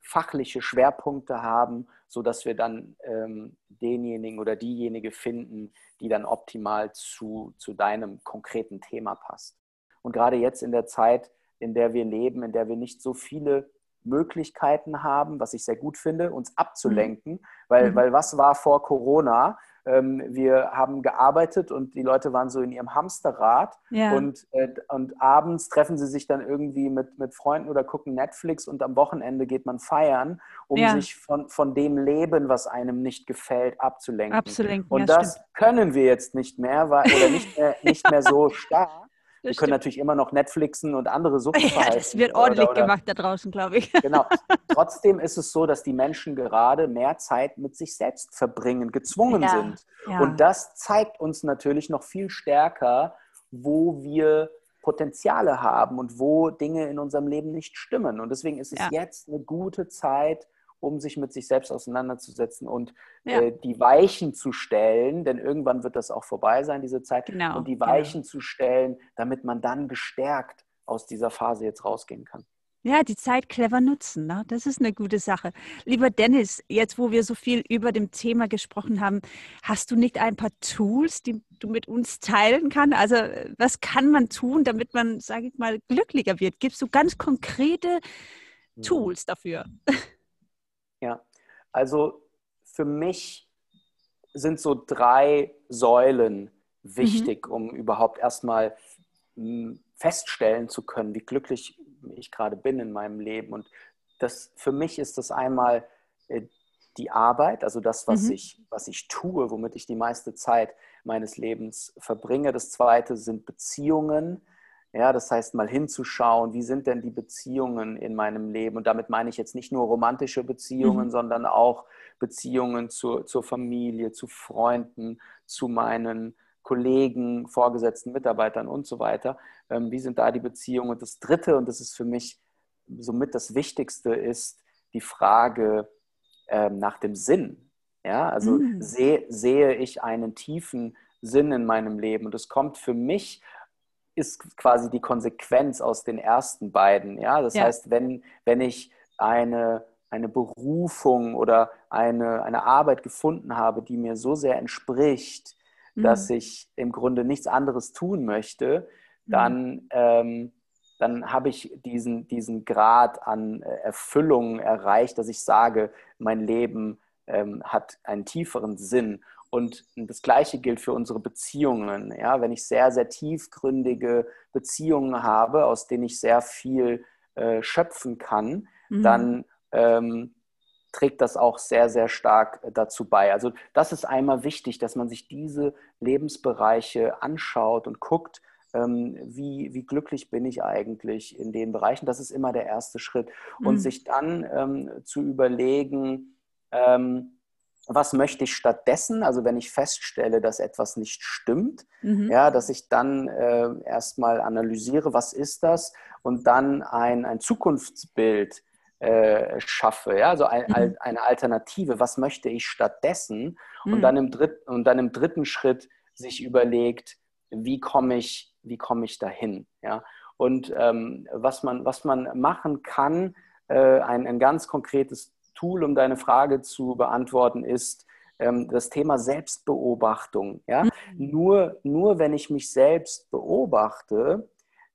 Speaker 3: fachliche Schwerpunkte haben, sodass wir dann ähm, denjenigen oder diejenige finden, die dann optimal zu, zu deinem konkreten Thema passt. Und gerade jetzt in der Zeit, in der wir leben, in der wir nicht so viele Möglichkeiten haben, was ich sehr gut finde, uns abzulenken, mhm. weil, mhm. weil was war vor Corona? Ähm, wir haben gearbeitet und die Leute waren so in ihrem Hamsterrad
Speaker 2: Ja.
Speaker 3: und, äh, und abends treffen sie sich dann irgendwie mit, mit Freunden oder gucken Netflix und am Wochenende geht man feiern, um
Speaker 2: Ja.
Speaker 3: sich von, von dem Leben, was einem nicht gefällt, abzulenken.
Speaker 2: Abzulenken,
Speaker 3: Und
Speaker 2: ja,
Speaker 3: das
Speaker 2: stimmt.
Speaker 3: können wir jetzt nicht mehr, weil, oder nicht mehr, nicht mehr so stark. Wir können natürlich immer noch Netflixen und andere
Speaker 2: Ja,
Speaker 3: Suchtverhalten.
Speaker 2: das wird
Speaker 3: oder-
Speaker 2: ordentlich
Speaker 3: oder-
Speaker 2: gemacht da draußen, glaube ich.
Speaker 3: Genau. Trotzdem ist es so, dass die Menschen gerade mehr Zeit mit sich selbst verbringen, gezwungen
Speaker 2: Ja,
Speaker 3: sind.
Speaker 2: ja.
Speaker 3: Und das zeigt uns natürlich noch viel stärker, wo wir Potenziale haben und wo Dinge in unserem Leben nicht stimmen. Und deswegen ist es
Speaker 2: Ja.
Speaker 3: jetzt eine gute Zeit, um sich mit sich selbst auseinanderzusetzen und
Speaker 2: Ja.
Speaker 3: äh, die Weichen zu stellen, denn irgendwann wird das auch vorbei sein, diese Zeit,
Speaker 2: Genau,
Speaker 3: und die
Speaker 2: genau.
Speaker 3: Weichen zu stellen, damit man dann gestärkt aus dieser Phase jetzt rausgehen kann.
Speaker 2: Ja, die Zeit clever nutzen, ne? das ist eine gute Sache. Lieber Dennis, jetzt wo wir so viel über dem Thema gesprochen haben, hast du nicht ein paar Tools, die du mit uns teilen kannst? Also was kann man tun, damit man, sage ich mal, glücklicher wird? Gibst du ganz konkrete Tools dafür?
Speaker 3: Ja, also für mich sind so drei Säulen wichtig, um überhaupt erstmal mh, feststellen zu können, wie glücklich ich gerade bin in meinem Leben. Und das für mich ist das einmal äh, die Arbeit, also das, was,
Speaker 2: Mhm.
Speaker 3: ich, was ich tue, womit ich die meiste Zeit meines Lebens verbringe. Das zweite sind Beziehungen. Ja, das heißt, mal hinzuschauen, wie sind denn die Beziehungen in meinem Leben? Und damit meine ich jetzt nicht nur romantische Beziehungen,
Speaker 2: Mhm.
Speaker 3: sondern auch Beziehungen zur, zur Familie, zu Freunden, zu meinen Kollegen, Vorgesetzten, Mitarbeitern und so weiter. Ähm, wie sind da die Beziehungen? Und das Dritte, und das ist für mich somit das Wichtigste, ist die Frage ähm, nach dem Sinn. Ja, also
Speaker 2: Mm.
Speaker 3: sehe, sehe ich einen tiefen Sinn in meinem Leben? Und es kommt für mich ist quasi die Konsequenz aus den ersten beiden. Ja, das
Speaker 2: Ja.
Speaker 3: heißt, wenn, wenn ich eine, eine Berufung oder eine, eine Arbeit gefunden habe, die mir so sehr entspricht, dass
Speaker 2: Mhm.
Speaker 3: ich im Grunde nichts anderes tun möchte,
Speaker 2: Mhm.
Speaker 3: dann, ähm, dann habe ich diesen, diesen Grad an äh, Erfüllung erreicht, dass ich sage, mein Leben ähm, hat einen tieferen Sinn. Und das Gleiche gilt für unsere Beziehungen. Ja? Wenn ich sehr, sehr tiefgründige Beziehungen habe, aus denen ich sehr viel äh, schöpfen kann,
Speaker 2: Mhm.
Speaker 3: dann ähm, trägt das auch sehr, sehr stark äh, dazu bei. Also das ist einmal wichtig, dass man sich diese Lebensbereiche anschaut und guckt, ähm, wie, wie glücklich bin ich eigentlich in den Bereichen. Das ist immer der erste Schritt. Und
Speaker 2: Mhm.
Speaker 3: sich dann ähm, zu überlegen, ähm, was möchte ich stattdessen? Also wenn ich feststelle, dass etwas nicht stimmt,
Speaker 2: Mhm.
Speaker 3: ja, dass ich dann äh, erstmal analysiere, was ist das und dann ein, ein Zukunftsbild äh, schaffe, ja, also ein,
Speaker 2: Mhm.
Speaker 3: ein, eine Alternative, was möchte ich stattdessen
Speaker 2: Mhm.
Speaker 3: und, dann im dritt, und dann im dritten Schritt sich überlegt, wie komme ich, wie komme ich dahin, ja, und ähm, was, man, was man machen kann, äh, ein, ein ganz konkretes Tool, um deine Frage zu beantworten, ist ähm, das Thema Selbstbeobachtung. Ja?
Speaker 2: Mhm.
Speaker 3: Nur, nur wenn ich mich selbst beobachte,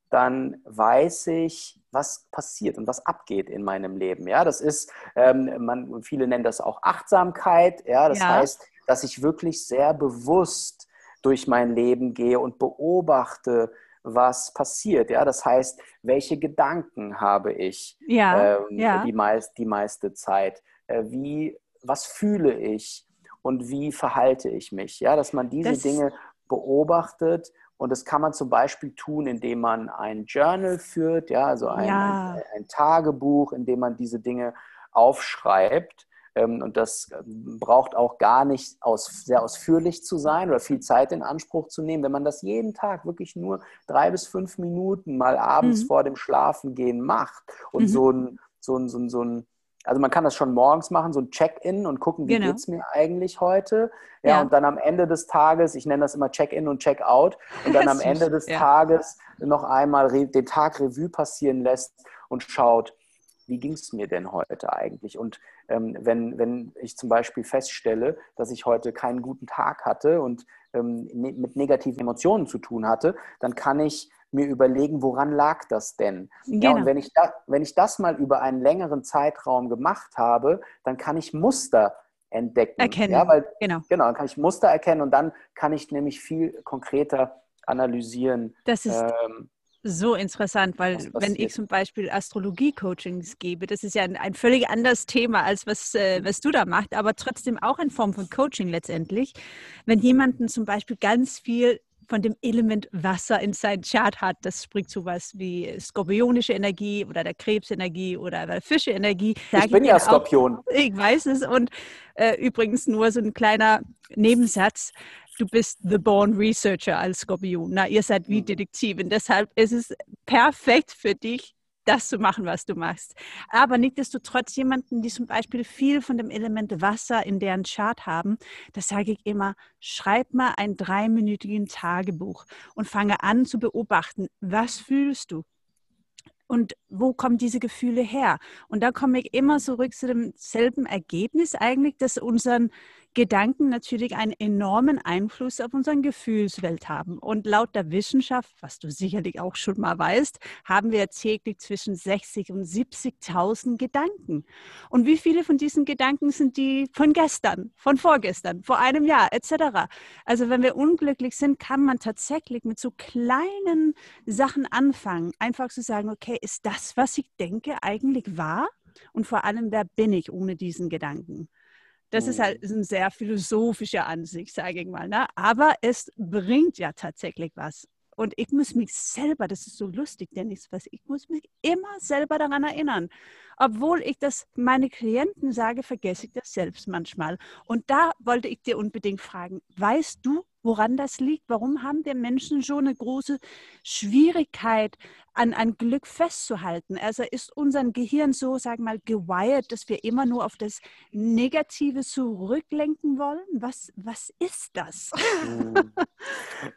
Speaker 3: dann weiß ich, was passiert und was abgeht in meinem Leben. Ja, das ist, ähm, man, viele nennen das auch Achtsamkeit. Ja, das
Speaker 2: Ja.
Speaker 3: heißt, dass ich wirklich sehr bewusst durch mein Leben gehe und beobachte, was passiert. Ja, das heißt, welche Gedanken habe ich
Speaker 2: Ja,
Speaker 3: ähm,
Speaker 2: ja.
Speaker 3: die, meist, die meiste Zeit? Äh, wie, was fühle ich und wie verhalte ich mich? Ja, dass man diese
Speaker 2: Das-
Speaker 3: Dinge beobachtet und das kann man zum Beispiel tun, indem man ein Journal führt, ja, also ein,
Speaker 2: Ja.
Speaker 3: ein, ein Tagebuch, in dem man diese Dinge aufschreibt. Ähm, Und das ähm, braucht auch gar nicht aus, sehr ausführlich zu sein oder viel Zeit in Anspruch zu nehmen. Wenn man das jeden Tag wirklich nur drei bis fünf Minuten mal abends
Speaker 2: Mhm.
Speaker 3: vor dem Schlafengehen macht und
Speaker 2: Mhm.
Speaker 3: so ein, so ein, so ein, so ein also man kann das schon morgens machen, so ein Check-in und gucken, wie
Speaker 2: Genau.
Speaker 3: geht es mir eigentlich heute. Ja,
Speaker 2: Ja.
Speaker 3: und dann am Ende des Tages, ich nenne das immer Check-in und Check-out, und dann am Ende des
Speaker 2: ja.
Speaker 3: Tages noch einmal den Tag Revue passieren lässt und schaut, wie ging es mir denn heute eigentlich? Und wenn, wenn ich zum Beispiel feststelle, dass ich heute keinen guten Tag hatte und ähm, ne, mit negativen Emotionen zu tun hatte, dann kann ich mir überlegen, woran lag das denn? Ja,
Speaker 2: Genau.
Speaker 3: und wenn ich, da, wenn ich das mal über einen längeren Zeitraum gemacht habe, dann kann ich Muster entdecken.
Speaker 1: Erkennen.
Speaker 3: Ja, weil,
Speaker 1: genau.
Speaker 3: Genau, dann kann ich Muster erkennen und dann kann ich nämlich viel konkreter analysieren.
Speaker 1: Das ist ähm, so interessant, weil wenn ich zum Beispiel Astrologie-Coachings gebe, das ist ja ein, ein völlig anderes Thema, als was, äh, was du da machst, aber trotzdem auch in Form von Coaching letztendlich. Wenn jemanden zum Beispiel ganz viel von dem Element Wasser in seinem Chart hat. Das spricht zu was wie skorpionische Energie oder der Krebsenergie oder der Fischeenergie.
Speaker 3: Ich bin ja Skorpion.
Speaker 1: Auch, ich weiß es. Und äh, übrigens nur so ein kleiner Nebensatz. Du bist the born researcher als Skorpion. Na, ihr seid wie mhm. Detektivin. Deshalb ist es perfekt für dich, das zu machen, was du machst. Aber nichtsdestotrotz jemanden, die zum Beispiel viel von dem Element Wasser in deren Chart haben, das sage ich immer, schreib mal ein dreiminütigen Tagebuch und fange an zu beobachten, was fühlst du? Und wo kommen diese Gefühle her? Und da komme ich immer zurück zu demselben Ergebnis eigentlich, dass unseren Gedanken natürlich einen enormen Einfluss auf unsere Gefühlswelt haben. Und laut der Wissenschaft, was du sicherlich auch schon mal weißt, haben wir täglich zwischen 60 und 70.000 Gedanken. Und wie viele von diesen Gedanken sind die von gestern, von vorgestern, vor einem Jahr etc.? Also wenn wir unglücklich sind, kann man tatsächlich mit so kleinen Sachen anfangen, einfach zu sagen, okay, ist das, was ich denke, eigentlich wahr? Und vor allem, wer bin ich ohne diesen Gedanken? Das ist halt mhm. eine sehr philosophische Ansicht, sage ich mal. Ne? Aber es bringt ja tatsächlich was. Und ich muss mich selber, das ist so lustig, Dennis, was ich muss mich immer selber daran erinnern. Obwohl ich das meine Klienten sage, vergesse ich das selbst manchmal. Und da wollte ich dir unbedingt fragen, weißt du, woran das liegt? Warum haben wir Menschen so eine große Schwierigkeit, an, an Glück festzuhalten? Also ist unser Gehirn so, sag mal, gewired, dass wir immer nur auf das Negative zurücklenken wollen? Was, was ist das?
Speaker 3: Hm.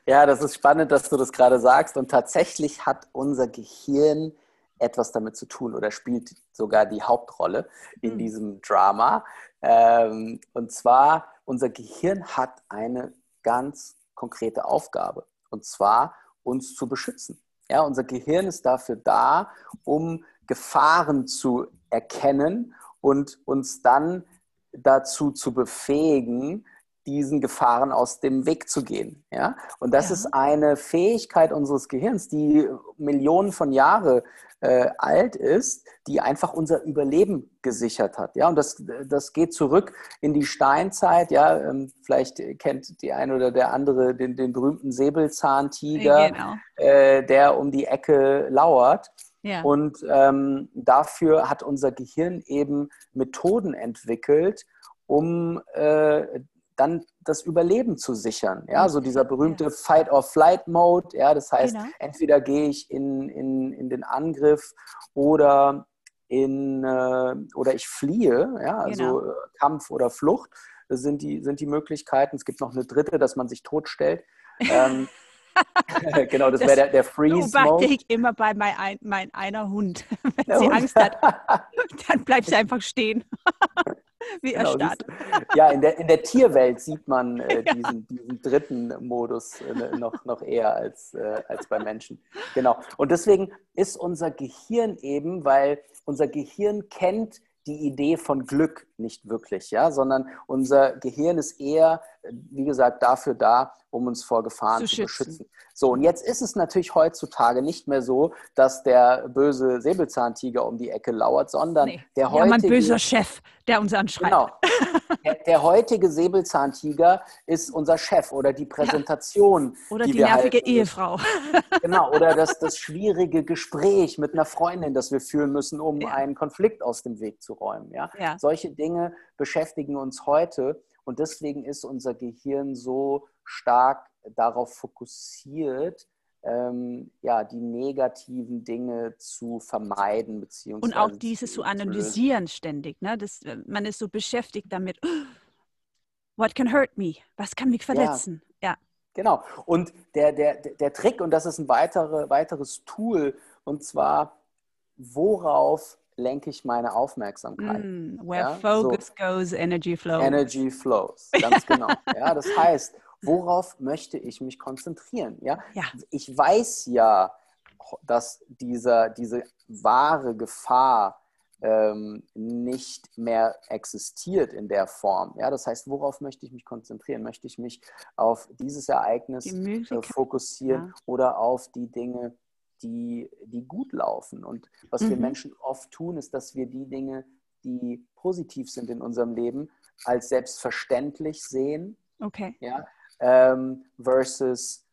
Speaker 3: Ja, das ist spannend, dass du das gerade sagst. Und tatsächlich hat unser Gehirn etwas damit zu tun oder spielt sogar die Hauptrolle in mhm. diesem Drama. Ähm, und zwar, unser Gehirn hat eine ganz konkrete Aufgabe. Und zwar uns zu beschützen. Ja, unser Gehirn ist dafür da, um Gefahren zu erkennen und uns dann dazu zu befähigen, diesen Gefahren aus dem Weg zu gehen. Ja? Und das ja. ist eine Fähigkeit unseres Gehirns, die Millionen von Jahren äh, alt ist, die einfach unser Überleben gesichert hat. Ja, und das, das geht zurück in die Steinzeit. Ja, ähm, vielleicht kennt die eine oder der andere den, den berühmten Säbelzahntiger, genau. äh, der um die Ecke lauert. Ja. Und ähm, dafür hat unser Gehirn eben Methoden entwickelt, um äh, dann das Überleben zu sichern. Ja, so dieser berühmte Fight-or-Flight-Mode. Ja, das heißt, genau. entweder gehe ich in, in, in den Angriff oder, in, äh, oder ich fliehe. Ja, also genau. Äh, Kampf oder Flucht sind die, sind die Möglichkeiten. Es gibt noch eine dritte, dass man sich totstellt. ähm, genau, das, das wäre der, der Freeze-Mode.
Speaker 1: ich immer bei mein, ein, mein einer Hund. Wenn der sie Hund. Angst hat, dann bleibt sie einfach stehen. Wie genau, erstarrt.
Speaker 3: ja, in der, in der Tierwelt sieht man äh, ja. diesen, diesen, dritten Modus äh, noch, noch eher als, äh, als bei Menschen. Genau. Und deswegen ist unser Gehirn eben, weil unser Gehirn kennt die Idee von Glück nicht wirklich, ja, sondern unser Gehirn ist eher, wie gesagt, dafür da, um uns vor Gefahren zu, zu beschützen. So, und jetzt ist es natürlich heutzutage nicht mehr so, dass der böse Säbelzahntiger um die Ecke lauert, sondern nee. der heutige... Ja,
Speaker 1: mein böser Chef, der uns anschreibt. Genau.
Speaker 3: Der, der heutige Säbelzahntiger ist unser Chef oder die Präsentation.
Speaker 1: Ja. Oder die, die nervige halt, Ehefrau.
Speaker 3: Genau, oder das, das schwierige Gespräch mit einer Freundin, das wir führen müssen, um ja. einen Konflikt aus dem Weg zu räumen. Ja? ja? Solche Dinge beschäftigen uns heute und deswegen ist unser Gehirn so stark darauf fokussiert, ähm, ja, die negativen Dinge zu vermeiden beziehungsweise
Speaker 1: und auch dieses zu analysieren ständig. Ne? Das, äh, man ist so beschäftigt damit. What can hurt me? Was kann mich verletzen? Ja. ja.
Speaker 3: Genau. Und der, der, der Trick, und das ist ein weitere, weiteres Tool, und zwar, worauf lenke ich meine Aufmerksamkeit?
Speaker 1: Mm, where ja? focus so, goes, energy flows.
Speaker 3: Energy flows, ganz genau. ja, das heißt, worauf möchte ich mich konzentrieren? Ja? ja. Ich weiß ja, dass dieser, diese wahre Gefahr ähm, nicht mehr existiert in der Form. Ja, das heißt, worauf möchte ich mich konzentrieren? Möchte ich mich auf dieses Ereignis äh, fokussieren ja. oder auf die Dinge, die, die gut laufen? Und was mhm. wir Menschen oft tun, ist, dass wir die Dinge, die positiv sind in unserem Leben, als selbstverständlich sehen.
Speaker 1: Okay.
Speaker 3: Ja, ähm, versus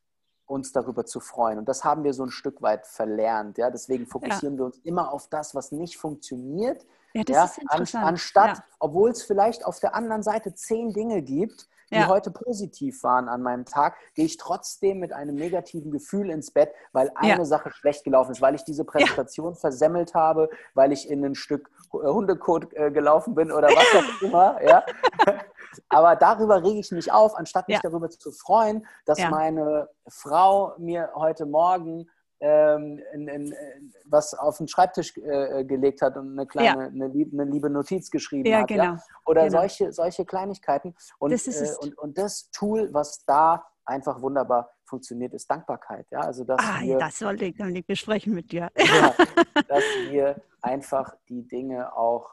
Speaker 3: uns darüber zu freuen. Und das haben wir so ein Stück weit verlernt. Ja? Deswegen fokussieren ja. wir uns immer auf das, was nicht funktioniert. Ja, das ja? ist interessant. Anstatt, ja. obwohl es vielleicht auf der anderen Seite zehn Dinge gibt, die ja. heute positiv waren an meinem Tag, gehe ich trotzdem mit einem negativen Gefühl ins Bett, weil eine ja. Sache schlecht gelaufen ist, weil ich diese Präsentation ja. versemmelt habe, weil ich in ein Stück Hundekot äh, gelaufen bin oder was auch immer. Ja? Aber darüber rege ich mich auf, anstatt mich darüber zu freuen, dass meine Frau mir heute Morgen ähm, in, in, was auf den Schreibtisch äh, gelegt hat und eine kleine, ja. eine, liebe, eine, liebe Notiz geschrieben ja, hat. Genau. Ja? Oder genau. Solche, solche Kleinigkeiten. Und das, äh, und, und das Tool, was da einfach wunderbar funktioniert, ist Dankbarkeit. Ja? Also, dass
Speaker 1: ah,
Speaker 3: wir,
Speaker 1: das wollte ich nämlich besprechen mit dir.
Speaker 3: Ja, dass wir einfach die Dinge auch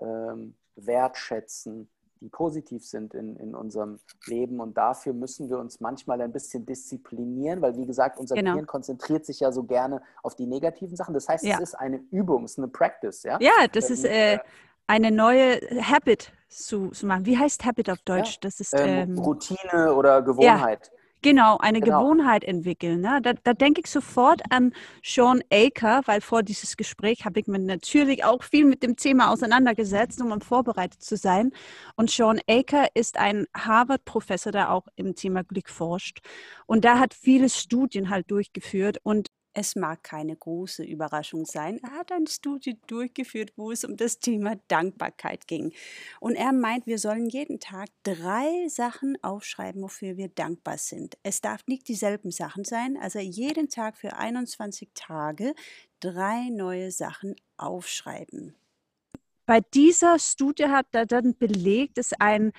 Speaker 3: ähm, wertschätzen, die positiv sind in, in unserem Leben. Und dafür müssen wir uns manchmal ein bisschen disziplinieren, weil, wie gesagt, unser genau. Gehirn konzentriert sich ja so gerne auf die negativen Sachen. Das heißt, ja. es ist eine Übung, es ist eine Practice. Ja,
Speaker 1: ja das ähm, ist äh, eine neue Habit zu, zu, machen. Wie heißt Habit auf Deutsch? Ja.
Speaker 3: Das ist ähm, ähm, Routine oder Gewohnheit.
Speaker 1: Ja. Genau, eine genau. Gewohnheit entwickeln. Ne? Da, da, denke ich sofort an Sean Aker, weil vor dieses Gespräch habe ich mich natürlich auch viel mit dem Thema auseinandergesetzt, um vorbereitet zu sein. Und Sean Aker ist ein Harvard-Professor, der auch im Thema Glück forscht. Und da hat viele Studien halt durchgeführt und es mag keine große Überraschung sein. Er hat eine Studie durchgeführt, wo es um das Thema Dankbarkeit ging. Und er meint, wir sollen jeden Tag drei Sachen aufschreiben, wofür wir dankbar sind. Es darf nicht dieselben Sachen sein. Also jeden Tag für 21 Tage drei neue Sachen aufschreiben. Bei dieser Studie hat er dann belegt, dass ein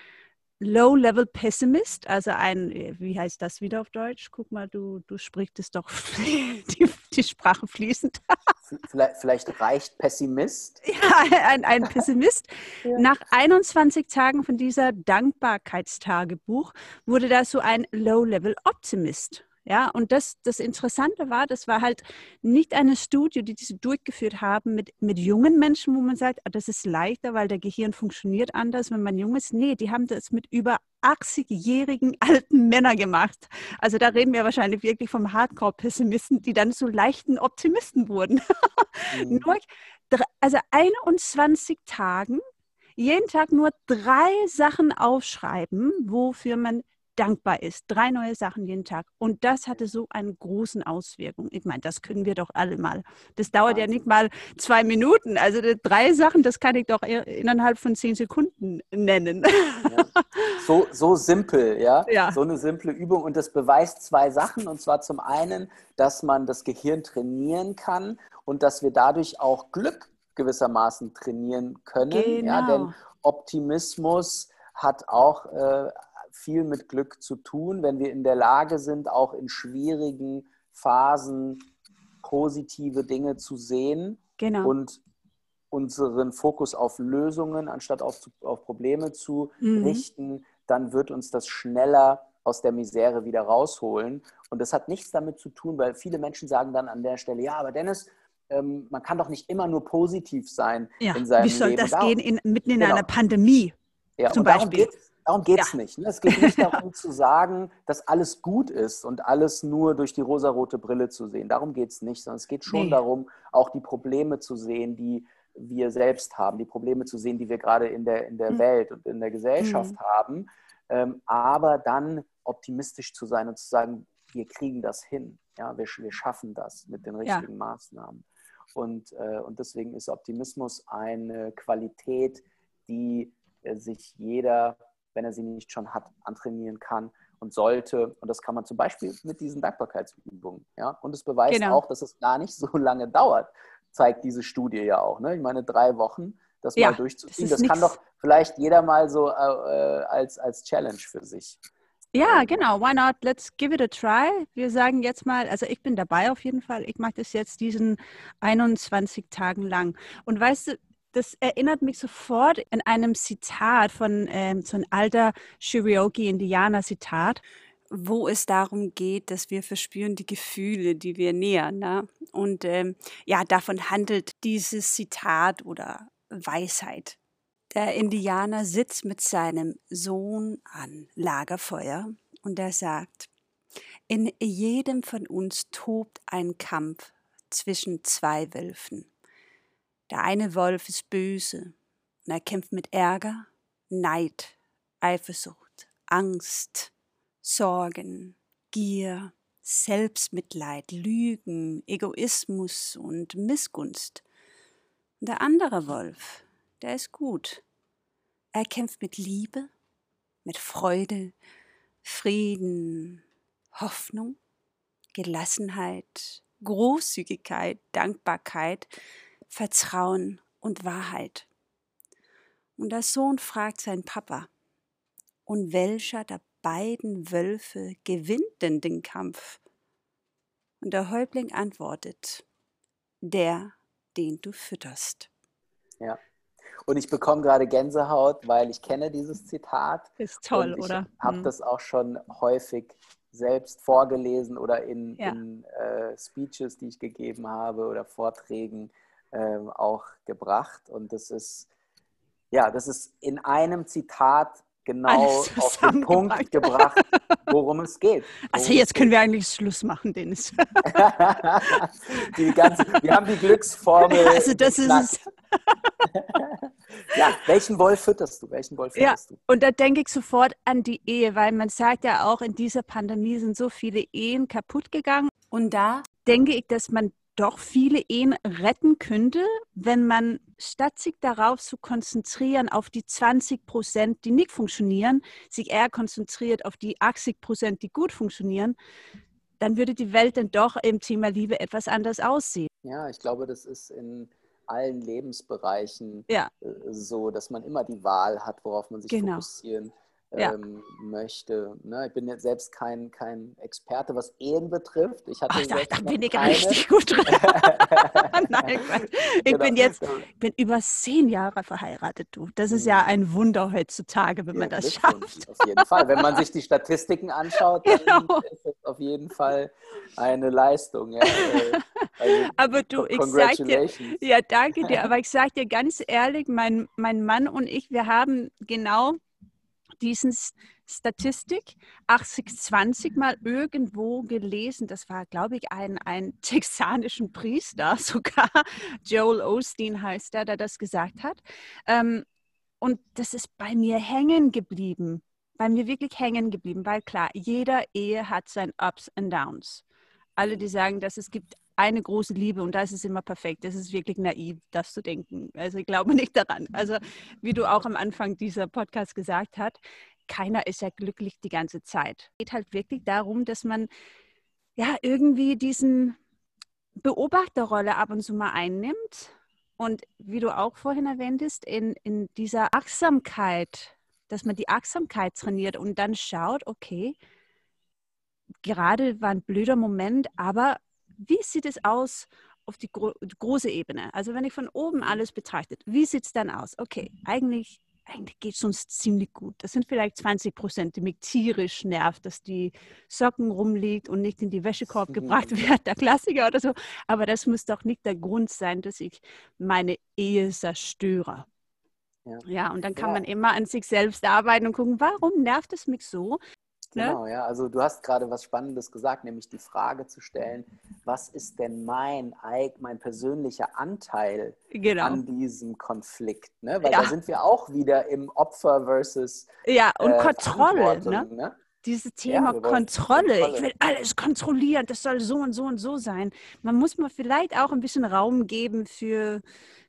Speaker 1: Low-Level Pessimist, also ein, äh, wie heißt das wieder auf Deutsch? Guck mal, du, du sprichst es doch die, die Sprache fließend.
Speaker 3: vielleicht, vielleicht, reicht Pessimist.
Speaker 1: Ja, ein, ein Pessimist. ja. Nach 21 Tagen von dieser Dankbarkeitstagebuch wurde da so ein Low-Level Optimist. Ja, und das, das Interessante war, das war halt nicht eine Studie, die diese durchgeführt haben mit, mit jungen Menschen, wo man sagt, ah, das ist leichter, weil der Gehirn funktioniert anders, wenn man jung ist. Nee, die haben das mit über 80-jährigen alten Männern gemacht. Also da reden wir wahrscheinlich wirklich vom Hardcore-Pessimisten, die dann zu leichten Optimisten wurden. Mhm. nur, also 21 Tagen, jeden Tag nur drei Sachen aufschreiben, wofür man dankbar ist. Drei neue Sachen jeden Tag. Und das hatte so eine große Auswirkung. Ich meine, das können wir doch alle mal. Das dauert ja nicht mal zwei Minuten. Also drei Sachen, das kann ich doch innerhalb von zehn Sekunden nennen.
Speaker 3: Ja. So, so simpel, ja? ja. So eine simple Übung. Und das beweist zwei Sachen. Und zwar zum einen, dass man das Gehirn trainieren kann und dass wir dadurch auch Glück gewissermaßen trainieren können. Genau. Ja, denn Optimismus hat auch äh, viel mit Glück zu tun, wenn wir in der Lage sind, auch in schwierigen Phasen positive Dinge zu sehen genau. und unseren Fokus auf Lösungen anstatt auf, auf Probleme zu mhm. richten, dann wird uns das schneller aus der Misere wieder rausholen. Und das hat nichts damit zu tun, weil viele Menschen sagen dann an der Stelle, ja, aber Dennis, ähm, man kann doch nicht immer nur positiv sein
Speaker 1: ja, in seinem Leben. Wie soll Leben. das darum, gehen in, mitten in genau. einer Pandemie?
Speaker 3: Ja, zum Beispiel. Darum geht es ja. nicht. Ne? Es geht nicht darum zu sagen, dass alles gut ist und alles nur durch die rosarote Brille zu sehen. Darum geht es nicht, sondern es geht schon nee. darum, auch die Probleme zu sehen, die wir selbst haben, die Probleme zu sehen, die wir gerade in der, in der mhm. Welt und in der Gesellschaft mhm. haben, ähm, aber dann optimistisch zu sein und zu sagen, wir kriegen das hin, ja, wir, wir schaffen das mit den richtigen ja. Maßnahmen. Und, äh, und deswegen ist Optimismus eine Qualität, die äh, sich jeder wenn er sie nicht schon hat, antrainieren kann und sollte. Und das kann man zum Beispiel mit diesen Dankbarkeitsübungen. Ja? Und es beweist genau. auch, dass es gar nicht so lange dauert, zeigt diese Studie ja auch. Ne? Ich meine, drei Wochen, das ja, mal durchzuziehen, das, das kann doch vielleicht jeder mal so äh, äh, als, als Challenge für sich.
Speaker 1: Ja, genau. Why not? Let's give it a try. Wir sagen jetzt mal, also ich bin dabei auf jeden Fall. Ich mache das jetzt diesen 21 Tagen lang. Und weißt du, das erinnert mich sofort an einem Zitat von ähm, so ein alter Cherokee-Indianer-Zitat, wo es darum geht, dass wir verspüren die Gefühle, die wir nähern. Ne? Und ähm, ja, davon handelt dieses Zitat oder Weisheit. Der Indianer sitzt mit seinem Sohn an Lagerfeuer und er sagt, in jedem von uns tobt ein Kampf zwischen zwei Wölfen. Der eine Wolf ist böse und er kämpft mit Ärger, Neid, Eifersucht, Angst, Sorgen, Gier, Selbstmitleid, Lügen, Egoismus und Missgunst. Und der andere Wolf, der ist gut. Er kämpft mit Liebe, mit Freude, Frieden, Hoffnung, Gelassenheit, Großzügigkeit, Dankbarkeit, Vertrauen und Wahrheit. Und der Sohn fragt seinen Papa, und welcher der beiden Wölfe gewinnt denn den Kampf? Und der Häuptling antwortet, der, den du fütterst.
Speaker 3: Ja. Und ich bekomme gerade Gänsehaut, weil ich kenne dieses Zitat.
Speaker 1: Ist toll,
Speaker 3: ich
Speaker 1: oder?
Speaker 3: Ich habe
Speaker 1: hm.
Speaker 3: das auch schon häufig selbst vorgelesen oder in,
Speaker 1: Ja.
Speaker 3: in äh, Speeches, die ich gegeben habe oder Vorträgen ähm, auch gebracht. Und das ist, ja, das ist in einem Zitat genau auf den Punkt gebracht, worum es geht.
Speaker 1: Also
Speaker 3: Worum
Speaker 1: jetzt
Speaker 3: es
Speaker 1: können wir eigentlich Schluss machen, Dennis.
Speaker 3: ganze, wir haben die Glücksformel.
Speaker 1: Also das ist.
Speaker 3: Ja, welchen Wolf fütterst du? Welchen Wolf
Speaker 1: Ja.
Speaker 3: fütterst du?
Speaker 1: Und da denke ich sofort an die Ehe, weil man sagt ja auch, in dieser Pandemie sind so viele Ehen kaputt gegangen. Und da denke ich, dass man doch viele Ehen retten könnte, wenn man statt sich darauf zu konzentrieren, auf die 20 Prozent, die nicht funktionieren, sich eher konzentriert auf die 80 Prozent, die gut funktionieren, dann würde die Welt dann doch im Thema Liebe etwas anders aussehen.
Speaker 3: Ja, ich glaube, das ist in allen Lebensbereichen
Speaker 1: Ja.
Speaker 3: äh, so, dass man immer die Wahl hat, worauf man sich
Speaker 1: Genau.
Speaker 3: fokussieren
Speaker 1: Ja.
Speaker 3: ähm, möchte. Ne? Ich bin jetzt selbst kein, kein Experte, was Ehen betrifft. Ich hatte
Speaker 1: Ach, da, da bin ich
Speaker 3: keine.
Speaker 1: richtig gut drin. Nein, ich
Speaker 3: Genau.
Speaker 1: bin jetzt ich bin über zehn Jahre verheiratet, du. Das ist ja ein Wunder heutzutage, wenn
Speaker 3: Ja,
Speaker 1: man das schafft.
Speaker 3: Auf jeden Fall. Wenn man sich die Statistiken anschaut, dann
Speaker 1: Genau.
Speaker 3: ist das auf jeden Fall eine Leistung. Ja? Äh, Also,
Speaker 1: Aber du, ich sag dir, ja, danke dir, aber ich sage dir ganz ehrlich, mein, mein Mann und ich, wir haben genau diesen Statistik 80-20 mal irgendwo gelesen. Das war, glaube ich, ein, ein texanischen Priester sogar. Joel Osteen heißt er, der das gesagt hat. Ähm, und das ist bei mir hängen geblieben. Bei mir wirklich hängen geblieben, weil klar, jeder Ehe hat sein Ups und Downs. Alle, die sagen, dass es gibt eine große Liebe und das ist immer perfekt. Das ist wirklich naiv, das zu denken. Also ich glaube nicht daran. Also wie du auch am Anfang dieser Podcast gesagt hast, keiner ist ja glücklich die ganze Zeit. Es geht halt wirklich darum, dass man ja irgendwie diesen Beobachterrolle ab und zu mal einnimmt und wie du auch vorhin erwähntest, in, in dieser Achtsamkeit, dass man die Achtsamkeit trainiert und dann schaut, okay, gerade war ein blöder Moment, aber wie sieht es aus auf die gro große Ebene? Also wenn ich von oben alles betrachtet, wie sieht es dann aus? Okay, eigentlich, eigentlich geht es uns ziemlich gut. Das sind vielleicht 20 Prozent, die mich tierisch nervt, dass die Socken rumliegt und nicht in die Wäschekorb gebracht wird, der Klassiker oder so. Aber das muss doch nicht der Grund sein, dass ich meine Ehe zerstöre.
Speaker 3: Ja.
Speaker 1: Ja, und dann kann
Speaker 3: Ja.
Speaker 1: man immer an sich selbst arbeiten und gucken, warum nervt es mich so? Ne?
Speaker 3: Genau, ja. Also du hast gerade was Spannendes gesagt, nämlich die Frage zu stellen, was ist denn mein, eig- mein persönlicher Anteil
Speaker 1: Genau.
Speaker 3: an diesem Konflikt? Ne? Weil
Speaker 1: Ja.
Speaker 3: da sind wir auch wieder im Opfer versus
Speaker 1: Ja, und
Speaker 3: äh,
Speaker 1: Kontrolle, ne?
Speaker 3: Ne?
Speaker 1: Dieses Thema
Speaker 3: wollen
Speaker 1: Kontrolle.
Speaker 3: Kontrolle.
Speaker 1: Ich will alles kontrollieren, das soll so und so und so sein. Man muss mal vielleicht auch ein bisschen Raum geben für,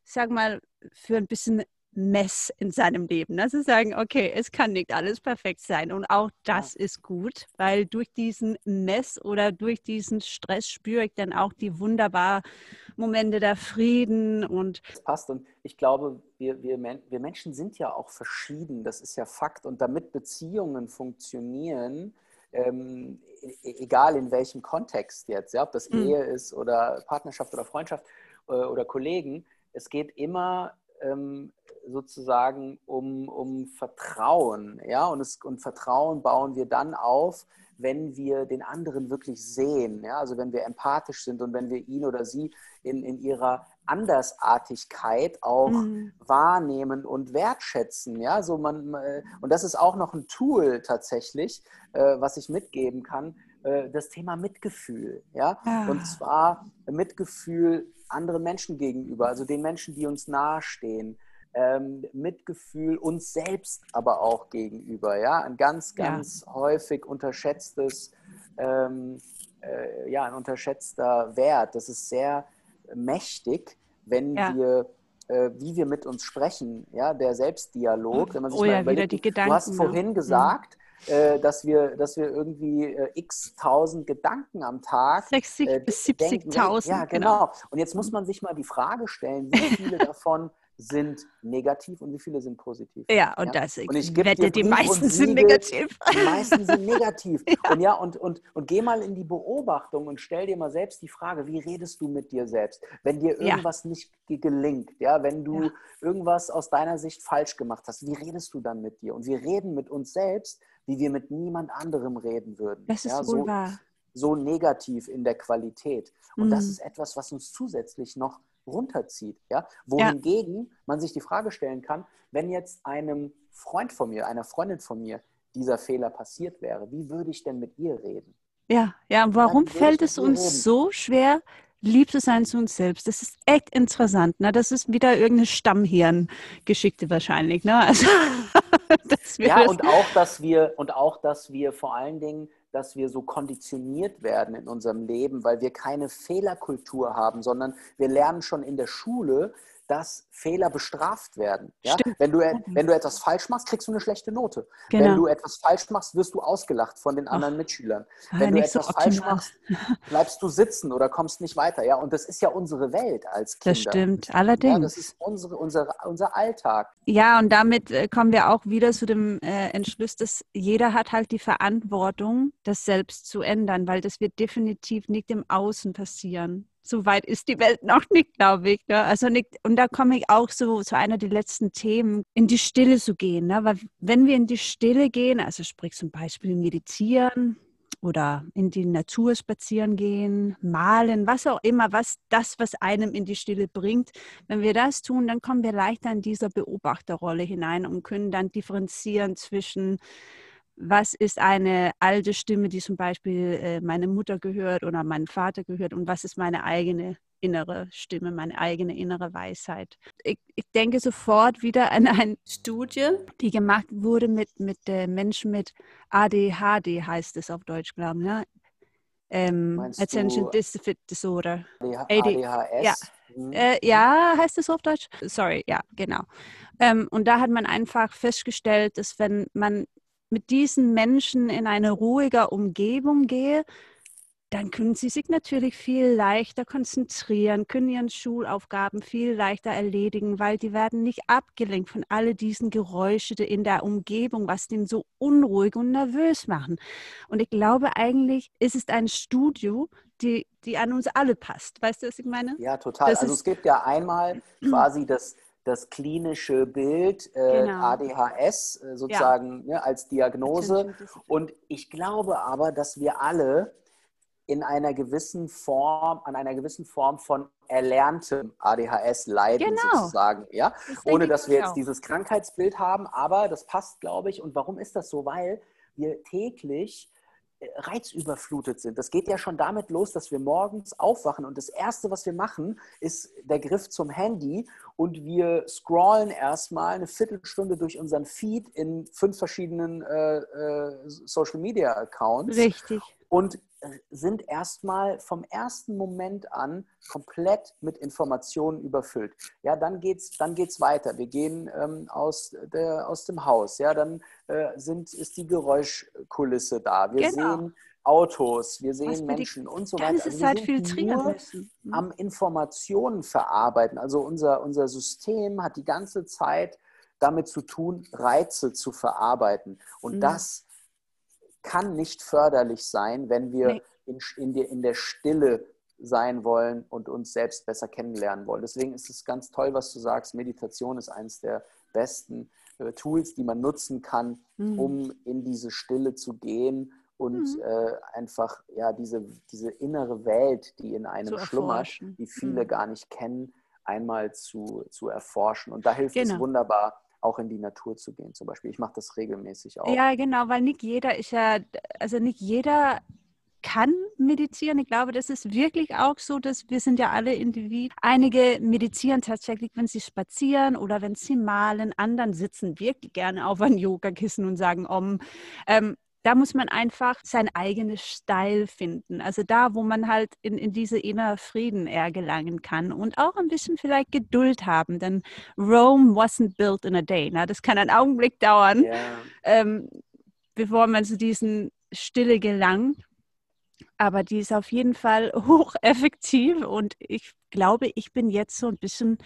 Speaker 1: sag mal, für ein bisschen Mess in seinem Leben. Also sagen, okay, es kann nicht alles perfekt sein. Und auch das ist gut, weil durch diesen Mess oder durch diesen Stress spüre ich dann auch die wunderbaren Momente der Frieden und
Speaker 3: Das passt. Und ich glaube, wir, wir, wir Menschen sind ja auch verschieden. Das ist ja Fakt. Und damit Beziehungen funktionieren, ähm, e- egal in welchem Kontext jetzt, ja, ob das
Speaker 1: Mhm.
Speaker 3: Ehe ist oder Partnerschaft oder Freundschaft äh, oder Kollegen, es geht immer ähm, sozusagen um, um Vertrauen. Ja? Und, es, und Vertrauen bauen wir dann auf, wenn wir den anderen wirklich sehen. Ja? Also wenn wir empathisch sind und wenn wir ihn oder sie in, in ihrer Andersartigkeit auch mhm. wahrnehmen und wertschätzen. Ja? So man, äh, und das ist auch noch ein Tool tatsächlich, äh, was ich mitgeben kann, äh, das Thema Mitgefühl. Ja? Ah. Und zwar Mitgefühl anderen Menschen gegenüber, also den Menschen, die uns nahestehen ähm, Mitgefühl uns selbst aber auch gegenüber. Ja, ein ganz, ganz ja. häufig unterschätztes, ähm, äh, ja, ein unterschätzter Wert. Das ist sehr mächtig, wenn ja. wir äh, wie wir mit uns sprechen, ja, der Selbstdialog.
Speaker 1: Wenn man sich oh ja, überlegt, wieder die Gedanken.
Speaker 3: Du hast vorhin mhm. gesagt, äh, dass, wir, dass wir irgendwie äh, x tausend Gedanken am Tag
Speaker 1: 60 äh, bis 70.000.
Speaker 3: Ja, genau. genau. Und jetzt muss man sich mal die Frage stellen, wie viele davon sind negativ und wie viele sind positiv.
Speaker 1: Ja, und ja? das
Speaker 3: und ich
Speaker 1: wette, die meisten sind negativ.
Speaker 3: Die meisten sind negativ. ja. Und ja, und, und, und geh mal in die Beobachtung und stell dir mal selbst die Frage, wie redest du mit dir selbst? Wenn dir irgendwas ja. nicht gelingt, ja, wenn du irgendwas aus deiner Sicht falsch gemacht hast, wie redest du dann mit dir? Und wir reden mit uns selbst, wie wir mit niemand anderem reden würden.
Speaker 1: Das ist
Speaker 3: ja,
Speaker 1: so, wahr.
Speaker 3: So negativ in der Qualität. Und mhm. das ist etwas, was uns zusätzlich noch runterzieht. Ja? Wohingegen ja. man sich die Frage stellen kann, wenn jetzt einem Freund von mir, einer Freundin von mir dieser Fehler passiert wäre, wie würde ich denn mit ihr reden?
Speaker 1: Ja, ja, warum fällt es uns reden? so schwer, lieb zu sein zu uns selbst? Das ist echt interessant. Ne? Das ist wieder irgendeine Stammhirn-Geschichte wahrscheinlich. Ne? Also,
Speaker 3: ja, und auch, dass wir, und auch, dass wir vor allen Dingen dass wir so konditioniert werden in unserem Leben, weil wir keine Fehlerkultur haben, sondern wir lernen schon in der Schule, dass Fehler bestraft werden. Ja? Wenn, du, wenn du etwas falsch machst, kriegst du eine schlechte Note. Genau. Wenn du etwas falsch machst, wirst du ausgelacht von den anderen Ach, Mitschülern. Wenn du etwas so falsch machst, bleibst du sitzen oder kommst nicht weiter. Ja? Und das ist ja unsere Welt als Kinder.
Speaker 1: Das stimmt, allerdings. Ja,
Speaker 3: das ist unsere, unser, unser Alltag.
Speaker 1: Ja, und damit äh, kommen wir auch wieder zu dem äh, Entschluss, dass jeder hat halt die Verantwortung, das selbst zu ändern, weil das wird definitiv nicht im Außen passieren so weit ist die Welt noch nicht, glaube ich. Ne? Also nicht, und da komme ich auch so zu einer der letzten Themen, in die Stille zu gehen. Ne? Weil wenn wir in die Stille gehen, also sprich zum Beispiel meditieren oder in die Natur spazieren gehen, malen, was auch immer, was das, was einem in die Stille bringt. Wenn wir das tun, dann kommen wir leichter in dieser Beobachterrolle hinein und können dann differenzieren zwischen was ist eine alte Stimme, die zum Beispiel äh, meine Mutter gehört oder meinen Vater gehört und was ist meine eigene innere Stimme, meine eigene innere Weisheit. Ich, ich denke sofort wieder an eine Studie, die gemacht wurde mit, mit äh, Menschen mit ADHD, heißt es auf Deutsch, glaube ich. Ne? Ähm, Attention Deficit Disorder.
Speaker 3: ADHS?
Speaker 1: Ja. Mhm. Äh, ja, heißt es auf Deutsch? Sorry, ja, genau. Ähm, und da hat man einfach festgestellt, dass wenn man mit diesen Menschen in eine ruhige Umgebung gehe, dann können sie sich natürlich viel leichter konzentrieren, können ihren Schulaufgaben viel leichter erledigen, weil die werden nicht abgelenkt von all diesen Geräuschen in der Umgebung, was den so unruhig und nervös machen. Und ich glaube eigentlich, ist es ein Studio, die, die an uns alle passt. Weißt du, was ich meine?
Speaker 3: Ja, total. Das also es gibt ja einmal quasi das das klinische Bild äh, genau. ADHS äh, sozusagen ja. ne, als Diagnose. Und ich glaube aber, dass wir alle in einer gewissen Form, an einer gewissen Form von erlerntem ADHS leiden genau. sozusagen, ja, das ohne dass wir jetzt auch. dieses Krankheitsbild haben, aber das passt, glaube ich. Und warum ist das so? Weil wir täglich reizüberflutet sind. Das geht ja schon damit los, dass wir morgens aufwachen und das Erste, was wir machen, ist der Griff zum Handy und wir scrollen erstmal eine Viertelstunde durch unseren Feed in fünf verschiedenen äh, äh, Social Media Accounts.
Speaker 1: Richtig.
Speaker 3: Und sind erstmal vom ersten Moment an komplett mit Informationen überfüllt. Ja, dann geht's, dann geht's weiter. Wir gehen ähm, aus, der, aus dem Haus. Ja, dann äh, sind, ist die Geräuschkulisse da. Wir genau. sehen Autos, wir sehen Menschen und so weiter.
Speaker 1: Also wir Zeit sind nur
Speaker 3: müssen. Mhm. am Informationen verarbeiten. Also unser, unser System hat die ganze Zeit damit zu tun, Reize zu verarbeiten. Und mhm. das kann nicht förderlich sein, wenn wir nee. in, in, der, in der Stille sein wollen und uns selbst besser kennenlernen wollen. Deswegen ist es ganz toll, was du sagst. Meditation ist eines der besten äh, Tools, die man nutzen kann, mhm. um in diese Stille zu gehen und mhm. äh, einfach ja diese, diese innere Welt, die in einem schlummert, die viele mhm. gar nicht kennen, einmal zu, zu erforschen. Und da hilft genau. es wunderbar, auch in die Natur zu gehen zum Beispiel. Ich mache das regelmäßig auch.
Speaker 1: Ja, genau, weil nicht jeder ist ja, also nicht jeder kann meditieren. Ich glaube, das ist wirklich auch so, dass wir sind ja alle Individuen. Einige meditieren tatsächlich, wenn sie spazieren oder wenn sie malen. Anderen sitzen wirklich gerne auf ein Yogakissen und sagen Om. Ähm, da muss man einfach sein eigenes Style finden. Also da, wo man halt in, in diese innere Frieden eher gelangen kann und auch ein bisschen vielleicht Geduld haben. Denn Rome wasn't built in a day. Na, das kann einen Augenblick dauern, yeah. ähm, bevor man zu diesen Stille gelangt. Aber die ist auf jeden Fall hocheffektiv und ich glaube, ich bin jetzt so ein bisschen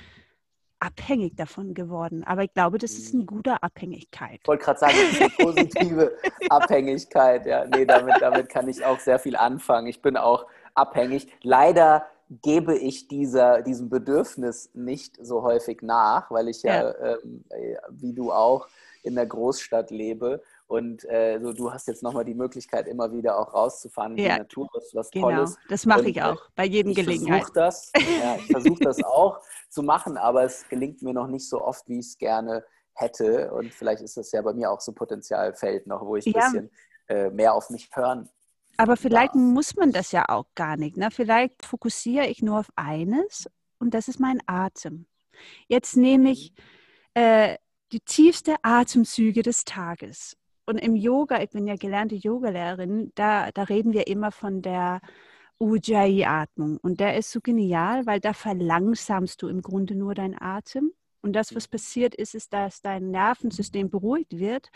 Speaker 1: abhängig davon geworden. Aber ich glaube, das ist eine mhm. gute Abhängigkeit.
Speaker 3: Ich wollte gerade sagen, das ist eine positive Abhängigkeit. Ja, nee, damit, damit kann ich auch sehr viel anfangen. Ich bin auch abhängig. Leider gebe ich dieser, diesem Bedürfnis nicht so häufig nach, weil ich ja, ja ähm, wie du auch, in der Großstadt lebe und äh, so, du hast jetzt nochmal die Möglichkeit, immer wieder auch rauszufahren in ja, die Natur, was, was genau. Tolles.
Speaker 1: Das mache ich äh, auch bei jedem ich Gelegenheit.
Speaker 3: Versuch das, ja, ich versuche das auch zu machen, aber es gelingt mir noch nicht so oft, wie ich es gerne hätte. Und vielleicht ist das ja bei mir auch so ein Potenzialfeld noch, wo ich ein ja. bisschen äh, mehr auf mich hören
Speaker 1: aber vielleicht ja. muss man das ja auch gar nicht. Ne? Vielleicht fokussiere ich nur auf eines und das ist mein Atem. Jetzt nehme ich mhm. äh, die tiefste Atemzüge des Tages und im Yoga, ich bin ja gelernte Yogalehrerin, da, da reden wir immer von der Ujjayi-Atmung. Und der ist so genial, weil da verlangsamst du im Grunde nur deinen Atem. Und das, was passiert ist, ist, dass dein Nervensystem beruhigt wird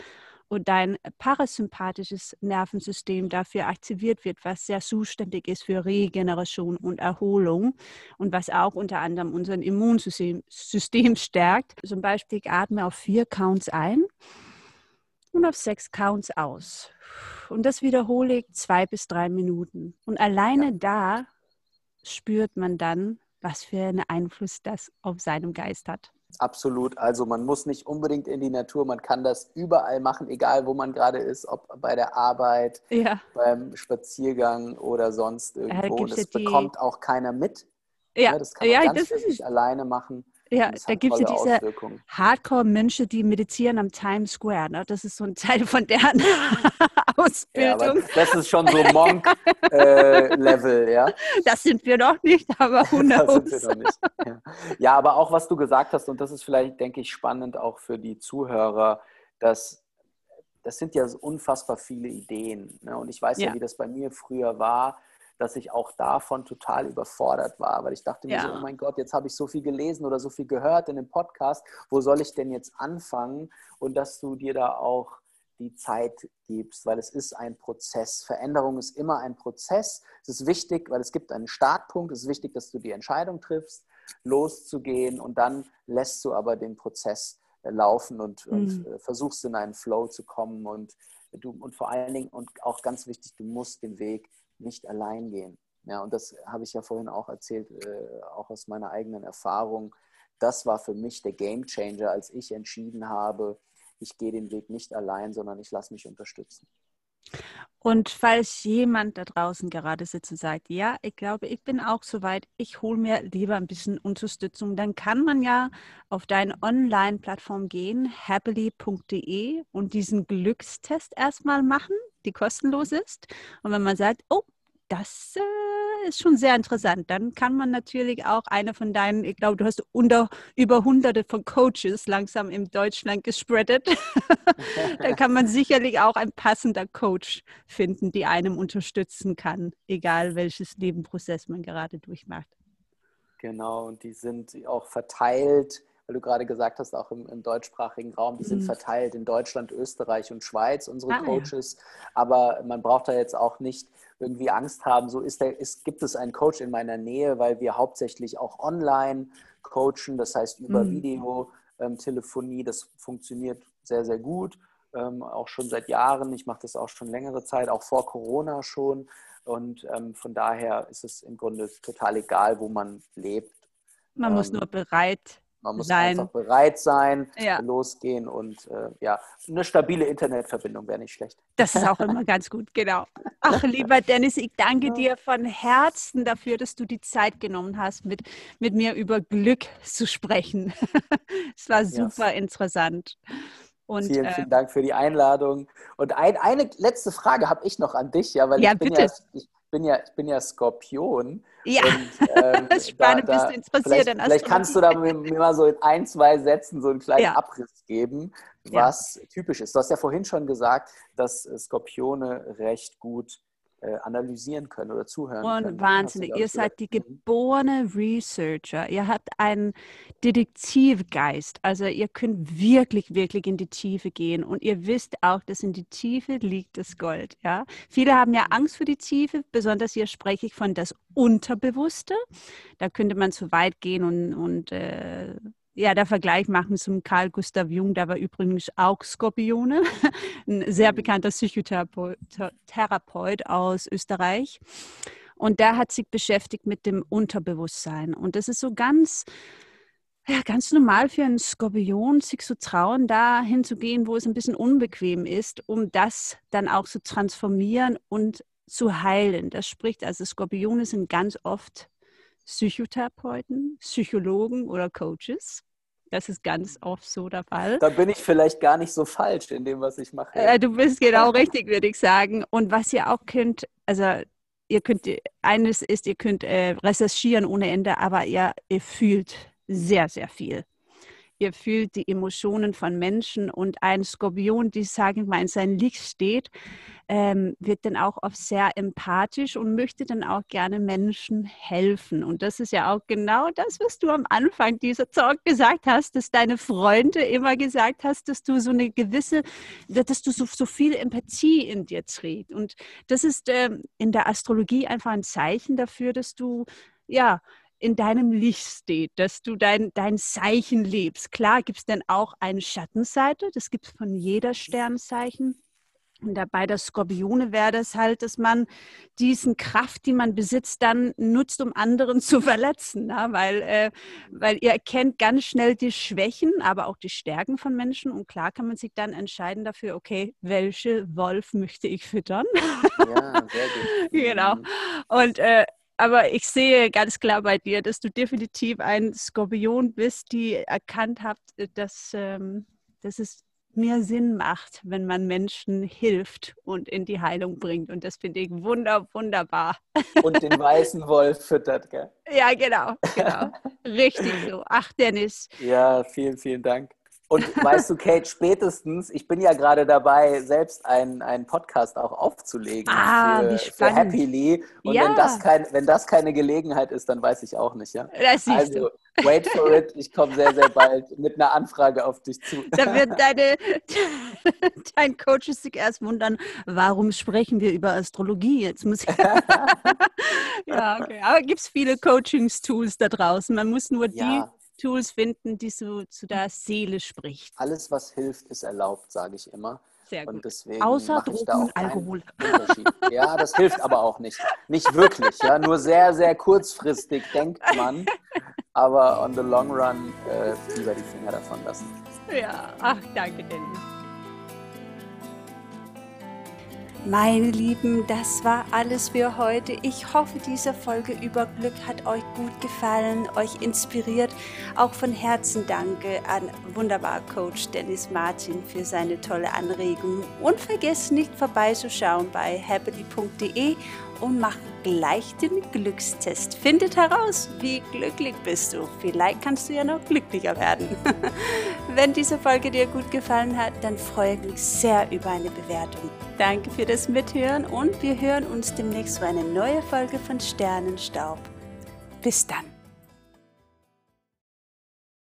Speaker 1: und dein parasympathisches Nervensystem dafür aktiviert wird, was sehr zuständig ist für Regeneration und Erholung und was auch unter anderem unser Immunsystem System stärkt. Zum Beispiel ich atme auf vier Counts ein und auf sechs Counts aus. Und das wiederhole ich zwei bis drei Minuten. Und alleine ja. da spürt man dann, was für einen Einfluss das auf seinem Geist hat.
Speaker 3: Absolut. Also man muss nicht unbedingt in die Natur, man kann das überall machen, egal wo man gerade ist, ob bei der Arbeit, ja. beim Spaziergang oder sonst irgendwo. Ja, das bekommt auch keiner mit. Ja, das kann man ja, ganz das ist alleine machen.
Speaker 1: Ja, da gibt es ja diese Hardcore-Menschen, die meditieren am Times Square. Ne? Das ist so ein Teil von deren Ausbildung. Ja,
Speaker 3: das ist schon so Monk-Level, äh, ja.
Speaker 1: Das sind wir noch nicht, aber who knows.
Speaker 3: das sind wir noch nicht. Ja. ja, aber auch was du gesagt hast, und das ist vielleicht, denke ich, spannend auch für die Zuhörer, dass das sind ja unfassbar viele Ideen. Ne? Und ich weiß ja. ja, wie das bei mir früher war dass ich auch davon total überfordert war, weil ich dachte mir ja. so, oh mein Gott, jetzt habe ich so viel gelesen oder so viel gehört in dem Podcast, wo soll ich denn jetzt anfangen? Und dass du dir da auch die Zeit gibst, weil es ist ein Prozess. Veränderung ist immer ein Prozess. Es ist wichtig, weil es gibt einen Startpunkt. Es ist wichtig, dass du die Entscheidung triffst, loszugehen und dann lässt du aber den Prozess äh, laufen und, mhm. und äh, versuchst in einen Flow zu kommen und du und vor allen Dingen und auch ganz wichtig, du musst den Weg nicht allein gehen. Ja, und das habe ich ja vorhin auch erzählt, äh, auch aus meiner eigenen Erfahrung. Das war für mich der Game Changer, als ich entschieden habe, ich gehe den Weg nicht allein, sondern ich lasse mich unterstützen.
Speaker 1: Und falls jemand da draußen gerade sitzt und sagt, ja, ich glaube, ich bin auch soweit, ich hole mir lieber ein bisschen Unterstützung, dann kann man ja auf deine Online-Plattform gehen, happily.de und diesen Glückstest erstmal machen, die kostenlos ist. Und wenn man sagt, oh, das äh, ist schon sehr interessant. Dann kann man natürlich auch eine von deinen, ich glaube, du hast unter, über hunderte von Coaches langsam in Deutschland gespreadet. da kann man sicherlich auch ein passender Coach finden, die einem unterstützen kann, egal welches Nebenprozess man gerade durchmacht.
Speaker 3: Genau, und die sind auch verteilt weil du gerade gesagt hast, auch im, im deutschsprachigen Raum, die mhm. sind verteilt in Deutschland, Österreich und Schweiz, unsere ah, Coaches. Ja. Aber man braucht da jetzt auch nicht irgendwie Angst haben, so ist der, ist, gibt es einen Coach in meiner Nähe, weil wir hauptsächlich auch online coachen, das heißt über mhm. Videotelefonie, ähm, das funktioniert sehr, sehr gut. ähm, auch schon seit Jahren. Ich mache das auch schon längere Zeit, auch vor Corona schon. Und ähm, von daher ist es im Grunde total egal, wo man lebt.
Speaker 1: Man ähm, muss nur bereit
Speaker 3: man muss
Speaker 1: sein.
Speaker 3: einfach bereit sein,
Speaker 1: Ja.
Speaker 3: losgehen und äh, ja, eine stabile Internetverbindung wäre nicht schlecht.
Speaker 1: Das ist auch immer ganz gut, genau. Ach, lieber Dennis, ich danke dir von Herzen dafür, dass du die Zeit genommen hast, mit, mit mir über Glück zu sprechen. es war super interessant. Und,
Speaker 3: vielen,
Speaker 1: äh,
Speaker 3: vielen Dank für die Einladung. Und ein, eine letzte Frage habe ich noch an dich, ja, weil
Speaker 1: Ja,
Speaker 3: ich, bin
Speaker 1: bitte.
Speaker 3: ja, ich bin ja, ich bin ja Skorpion.
Speaker 1: Ja,
Speaker 3: Und, ähm,
Speaker 1: spannend, bist du interessiert
Speaker 3: vielleicht, vielleicht kannst du da mir, mir mal so in ein, zwei Sätzen so einen kleinen
Speaker 1: Ja.
Speaker 3: Abriss geben,
Speaker 1: Ja.
Speaker 3: was typisch ist. Du hast ja vorhin schon gesagt, dass äh, Skorpione recht gut analysieren können oder zuhören können.
Speaker 1: Und wahnsinnig.
Speaker 3: glaub
Speaker 1: Ihr seid die.
Speaker 3: Mhm.
Speaker 1: geborene Researcher. Ihr habt einen Detektivgeist. Also ihr könnt wirklich, wirklich in die Tiefe gehen. Und ihr wisst auch, dass in die Tiefe liegt das Gold. Ja? Viele haben ja Angst vor die Tiefe. Besonders hier spreche ich von das Unterbewusste. Da könnte man zu weit gehen und, und äh, ja, der Vergleich machen zum Carl Gustav Jung, der war übrigens auch Skorpione, ein sehr
Speaker 3: Mhm.
Speaker 1: bekannter Psychotherapeut Therapeut aus Österreich. Und der hat sich beschäftigt mit dem Unterbewusstsein. Und das ist so ganz, ja, ganz normal für einen Skorpion, sich zu trauen, da hinzugehen, wo es ein bisschen unbequem ist, um das dann auch zu transformieren und zu heilen. Das spricht, also Skorpione sind ganz oft Psychotherapeuten, Psychologen oder Coaches. Das ist ganz oft so der Fall.
Speaker 3: Da bin ich vielleicht gar nicht so falsch in dem, was ich mache.
Speaker 1: Äh, du bist genau richtig, würde ich sagen. Und was ihr auch könnt, also ihr könnt, eines ist, ihr könnt äh, recherchieren ohne Ende, aber ihr, ihr fühlt sehr, sehr viel. Ihr fühlt die Emotionen von Menschen und ein Skorpion, die, sage ich mal, in seinem Licht steht, ähm, wird dann auch oft sehr empathisch und möchte dann auch gerne Menschen helfen. Und das ist ja auch genau das, was du am Anfang dieser Talk gesagt hast, dass deine Freunde immer gesagt hast, dass du so eine gewisse, dass du so, so viel Empathie in dir trägst. Und das ist ähm, in der Astrologie einfach ein Zeichen dafür, dass du, ja, in deinem Licht steht, dass du dein, dein Zeichen lebst. Klar gibt es dann auch eine Schattenseite, das gibt es von jeder Sternzeichen. Und dabei der Skorpione wäre das halt, dass man diesen Kraft, die man besitzt, dann nutzt, um anderen zu verletzen. Ne? Weil, äh, weil ihr erkennt ganz schnell die Schwächen, aber auch die Stärken von Menschen. Und klar kann man sich dann entscheiden dafür, okay, welche Wolf möchte ich füttern?
Speaker 3: Ja, sehr gut.
Speaker 1: Genau.
Speaker 3: Mhm.
Speaker 1: Und äh, aber ich sehe ganz klar bei dir, dass du definitiv ein Skorpion bist, die erkannt habt, äh, dass, ähm, dass es mehr Sinn macht, wenn man Menschen hilft und in die Heilung bringt. Und das finde ich wunder, wunderbar.
Speaker 3: Und den weißen Wolf füttert, gell?
Speaker 1: Ja, genau, genau. Richtig so. Ach, Dennis.
Speaker 3: Ja, vielen, vielen Dank. Und weißt du, Kate, spätestens, ich bin ja gerade dabei, selbst einen, einen Podcast auch aufzulegen
Speaker 1: Ah,
Speaker 3: für,
Speaker 1: wie
Speaker 3: für
Speaker 1: spannend.
Speaker 3: Happily. Und
Speaker 1: Ja.
Speaker 3: wenn, das kein, wenn das keine Gelegenheit ist, dann weiß ich auch nicht, ja.
Speaker 1: Das siehst
Speaker 3: Also,
Speaker 1: du.
Speaker 3: wait for it. Ich komme sehr, sehr bald mit einer Anfrage auf dich zu.
Speaker 1: Da wird deine, dein Coach sich erst wundern, warum sprechen wir über Astrologie? Jetzt muss ich. ja, okay. Aber gibt es viele Coachings-Tools da draußen. Man muss nur die
Speaker 3: Ja.
Speaker 1: Tools finden, die so zu der Seele spricht.
Speaker 3: Alles, was hilft, ist erlaubt, sage ich immer.
Speaker 1: Sehr
Speaker 3: Und
Speaker 1: gut.
Speaker 3: deswegen
Speaker 1: Außer
Speaker 3: da
Speaker 1: Drogen
Speaker 3: auch
Speaker 1: und Alkohol.
Speaker 3: Ja, das hilft aber auch nicht. Nicht wirklich, ja. Nur sehr, sehr kurzfristig denkt man. Aber on the long run äh, lieber die Finger davon lassen.
Speaker 1: Ja, ach, danke, Dennis. Meine Lieben, das war alles für heute. Ich hoffe, diese Folge über Glück hat euch gut gefallen, euch inspiriert. Auch von Herzen danke an wunderbar Coach Dennis Martin für seine tolle Anregung. Und vergesst nicht vorbeizuschauen bei happily.de und macht gleich den Glückstest. Findet heraus, wie glücklich bist du. Vielleicht kannst du ja noch glücklicher werden. Wenn diese Folge dir gut gefallen hat, dann freue ich mich sehr über eine Bewertung. Danke für das Mithören und wir hören uns demnächst für eine neue Folge von Sternenstaub. Bis dann.